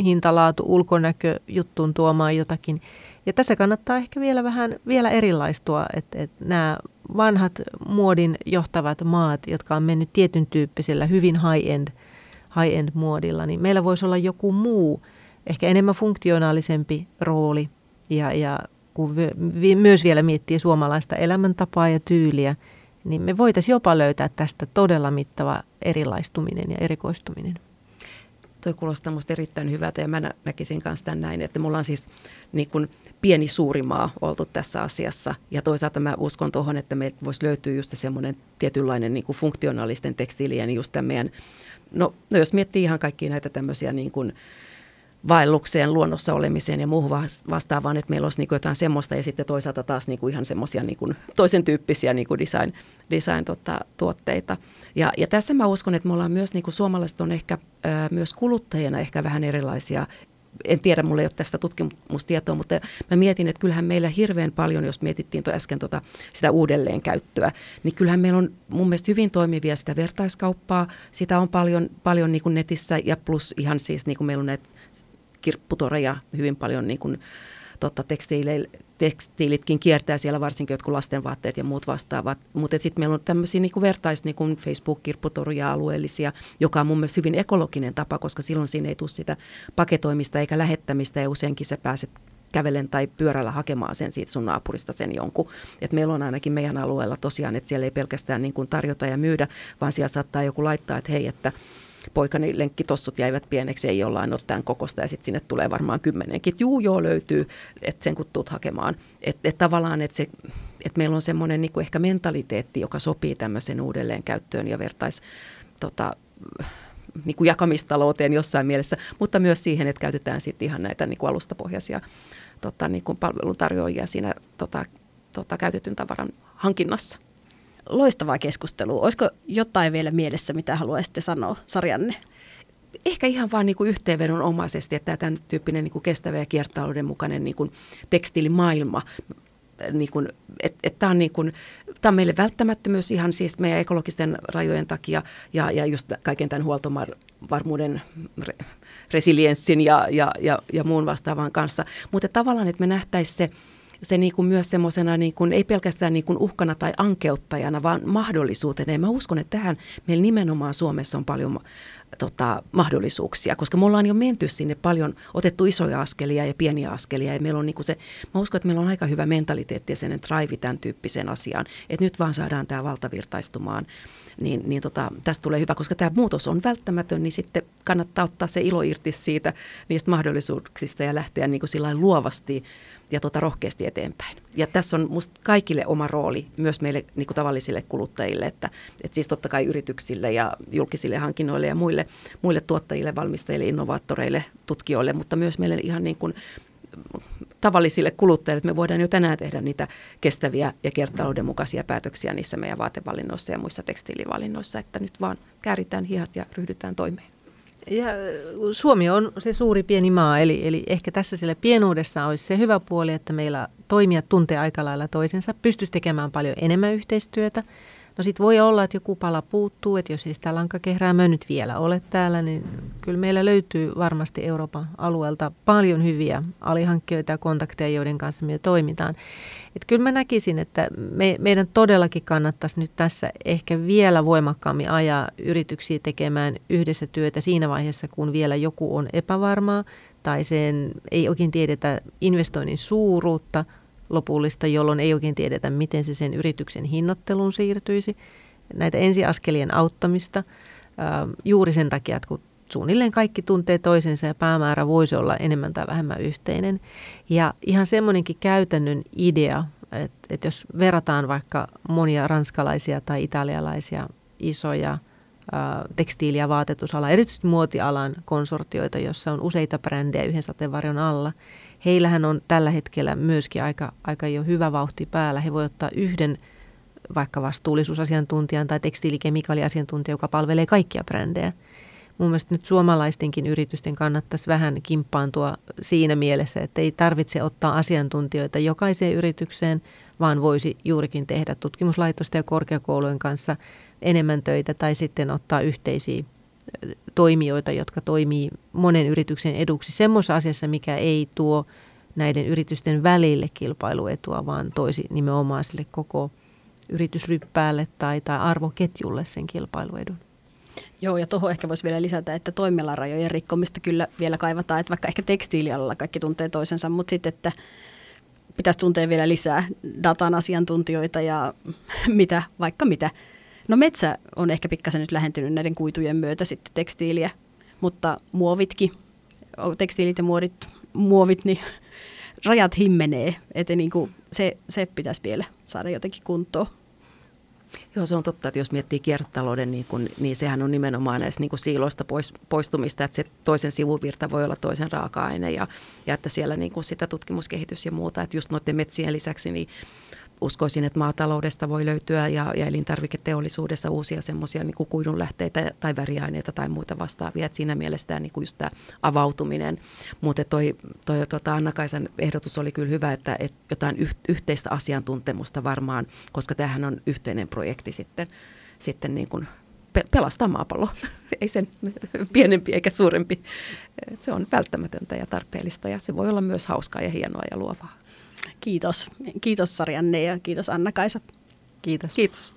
hintalaatu, ulkonäkö juttuun tuomaan jotakin, ja tässä kannattaa ehkä vielä vähän vielä erilaistua, että, että nämä vanhat muodin johtavat maat, jotka on mennyt tietyn tyyppisellä hyvin high-end, high-end muodilla, niin meillä voisi olla joku muu, ehkä enemmän funktionaalisempi rooli. Ja, ja kun myös vielä miettii suomalaista elämäntapaa ja tyyliä, niin me voitaisiin jopa löytää tästä todella mittava erilaistuminen ja erikoistuminen toi kuulostaa minusta erittäin hyvältä ja mä näkisin kanssa tämän näin, että mulla on siis niin kuin pieni suuri maa oltu tässä asiassa. Ja toisaalta mä uskon tuohon, että meiltä voisi löytyä just semmoinen tietynlainen niin kuin funktionaalisten tekstiilien just tämän meidän, no, no jos miettii ihan kaikkia näitä tämmöisiä niin kuin, vaellukseen, luonnossa olemiseen ja muuhun vastaavaan, että meillä olisi niin kuin jotain semmoista ja sitten toisaalta taas niin kuin ihan semmoisia niin kuin toisen tyyppisiä niin kuin design, design tota, tuotteita. Ja, ja tässä mä uskon, että me ollaan myös, niin kuin suomalaiset on ehkä ää, myös kuluttajina ehkä vähän erilaisia en tiedä, mulla ei ole tästä tutkimustietoa, mutta mä mietin, että kyllähän meillä hirveän paljon, jos mietittiin to äsken tota, sitä uudelleenkäyttöä, niin kyllähän meillä on mun mielestä hyvin toimivia sitä vertaiskauppaa, sitä on paljon, paljon niin kuin netissä ja plus ihan siis niin kuin meillä on näitä kirpputoreja hyvin paljon niin kuin, totta, tekstiilitkin kiertää siellä, varsinkin jotkut lastenvaatteet ja muut vastaavat. Mutta sitten meillä on tämmöisiä niin vertais niin Facebook-kirpputoruja alueellisia, joka on mun mielestä hyvin ekologinen tapa, koska silloin siinä ei tule sitä paketoimista eikä lähettämistä ja useinkin sä pääset kävelen tai pyörällä hakemaan sen siitä sun naapurista sen jonkun. Et meillä on ainakin meidän alueella tosiaan, että siellä ei pelkästään niin kuin tarjota ja myydä, vaan siellä saattaa joku laittaa, että hei, että poikani lenkkitossut jäivät pieneksi, ei jollain ole tämän kokosta ja sitten sinne tulee varmaan kymmenenkin. Juu, joo löytyy, että sen kun tuut hakemaan. Että et tavallaan, että et meillä on semmoinen niin ehkä mentaliteetti, joka sopii tämmöisen uudelleenkäyttöön ja vertais tota, niin kuin jakamistalouteen jossain mielessä, mutta myös siihen, että käytetään sitten ihan näitä niin kuin alustapohjaisia tota, niin kuin palveluntarjoajia siinä tota, tota, käytetyn tavaran hankinnassa. Loistavaa keskustelua. Olisiko jotain vielä mielessä, mitä haluaisitte sanoa sarjanne? Ehkä ihan vain niin yhteenvedonomaisesti, että tämän tyyppinen niin kuin kestävä ja kiertotalouden mukainen niin kuin tekstiilimaailma niin kuin, että et tämä on, niin kuin, on meille välttämättömyys ihan siis meidän ekologisten rajojen takia ja, ja just kaiken tämän huoltovarmuuden re, resilienssin ja, ja, ja, ja muun vastaavan kanssa. Mutta tavallaan, että me nähtäisiin se, se niin kuin myös semmoisena, niin ei pelkästään niin kuin uhkana tai ankeuttajana, vaan mahdollisuutena. Ja mä uskon, että tähän meillä nimenomaan Suomessa on paljon tota, mahdollisuuksia, koska me ollaan jo menty sinne paljon, otettu isoja askelia ja pieniä askelia. Ja meillä on niin kuin se, mä uskon, että meillä on aika hyvä mentaliteetti ja sen drive tämän tyyppiseen asiaan, että nyt vaan saadaan tämä valtavirtaistumaan niin, niin tota, tästä tulee hyvä, koska tämä muutos on välttämätön, niin sitten kannattaa ottaa se ilo irti siitä niistä mahdollisuuksista ja lähteä niin kuin luovasti ja tota rohkeasti eteenpäin. Ja tässä on musta kaikille oma rooli, myös meille niin tavallisille kuluttajille, että, että siis totta kai yrityksille ja julkisille hankinnoille ja muille, muille tuottajille, valmistajille, innovaattoreille, tutkijoille, mutta myös meille ihan niin kuin tavallisille kuluttajille, että me voidaan jo tänään tehdä niitä kestäviä ja kiertotalouden mukaisia päätöksiä niissä meidän vaatevalinnoissa ja muissa tekstiilivalinnoissa, että nyt vaan kääritään hihat ja ryhdytään toimeen. Ja Suomi on se suuri pieni maa, eli, eli ehkä tässä sillä pienuudessa olisi se hyvä puoli, että meillä toimijat tuntee aika lailla toisensa, pystyisi tekemään paljon enemmän yhteistyötä. No sitten voi olla, että joku pala puuttuu, että jos ei sitä lankakehräämöä nyt vielä ole täällä, niin kyllä meillä löytyy varmasti Euroopan alueelta paljon hyviä alihankkijoita ja kontakteja, joiden kanssa me toimitaan. Et kyllä mä näkisin, että me, meidän todellakin kannattaisi nyt tässä ehkä vielä voimakkaammin ajaa yrityksiä tekemään yhdessä työtä siinä vaiheessa, kun vielä joku on epävarmaa tai sen ei oikein tiedetä investoinnin suuruutta lopullista, jolloin ei oikein tiedetä, miten se sen yrityksen hinnoitteluun siirtyisi. Näitä ensiaskelien auttamista juuri sen takia, että kun suunnilleen kaikki tuntee toisensa ja päämäärä voisi olla enemmän tai vähemmän yhteinen. Ja ihan semmoinenkin käytännön idea, että, että jos verrataan vaikka monia ranskalaisia tai italialaisia isoja tekstiili- ja vaatetusala, erityisesti muotialan konsortioita, jossa on useita brändejä yhden sateenvarjon alla. Heillähän on tällä hetkellä myöskin aika, aika jo hyvä vauhti päällä. He voi ottaa yhden vaikka vastuullisuusasiantuntijan tai tekstiilikemikaaliasiantuntijan, joka palvelee kaikkia brändejä – mun mielestä nyt suomalaistenkin yritysten kannattaisi vähän kimppaantua siinä mielessä, että ei tarvitse ottaa asiantuntijoita jokaiseen yritykseen, vaan voisi juurikin tehdä tutkimuslaitosten ja korkeakoulujen kanssa enemmän töitä tai sitten ottaa yhteisiä toimijoita, jotka toimii monen yrityksen eduksi semmoisessa asiassa, mikä ei tuo näiden yritysten välille kilpailuetua, vaan toisi nimenomaan sille koko yritysryppäälle tai, tai arvoketjulle sen kilpailuedun. Joo, ja tuohon ehkä voisi vielä lisätä, että toimialarajojen rikkomista kyllä vielä kaivataan, että vaikka ehkä tekstiilialalla kaikki tuntee toisensa, mutta sitten, että pitäisi tuntea vielä lisää datan asiantuntijoita ja mitä, vaikka mitä. No metsä on ehkä pikkasen nyt lähentynyt näiden kuitujen myötä sitten tekstiiliä, mutta muovitkin, tekstiilit ja muovit, muovit niin rajat himmenee, että niin kuin se, se pitäisi vielä saada jotenkin kuntoon. Joo, se on totta, että jos miettii kiertotalouden, niin, kun, niin sehän on nimenomaan näistä niin siiloista pois, poistumista, että se toisen sivuvirta voi olla toisen raaka-aine ja, ja että siellä niin kuin sitä tutkimuskehitys ja muuta, että just noiden metsien lisäksi niin uskoisin, että maataloudesta voi löytyä ja, ja elintarviketeollisuudessa uusia semmoisia niin kuidunlähteitä tai väriaineita tai muita vastaavia. Et siinä mielessä tämä, niin kuin just tämä avautuminen. Mutta toi, toi tota Anna-Kaisan ehdotus oli kyllä hyvä, että, että jotain yh, yhteistä asiantuntemusta varmaan, koska tämähän on yhteinen projekti sitten, sitten niin kuin pelastaa maapallo. Ei sen pienempi eikä suurempi. Se on välttämätöntä ja tarpeellista ja se voi olla myös hauskaa ja hienoa ja luovaa. Kiitos. Kiitos Sarjanne ja kiitos Anna-Kaisa. Kiitos. Kiitos.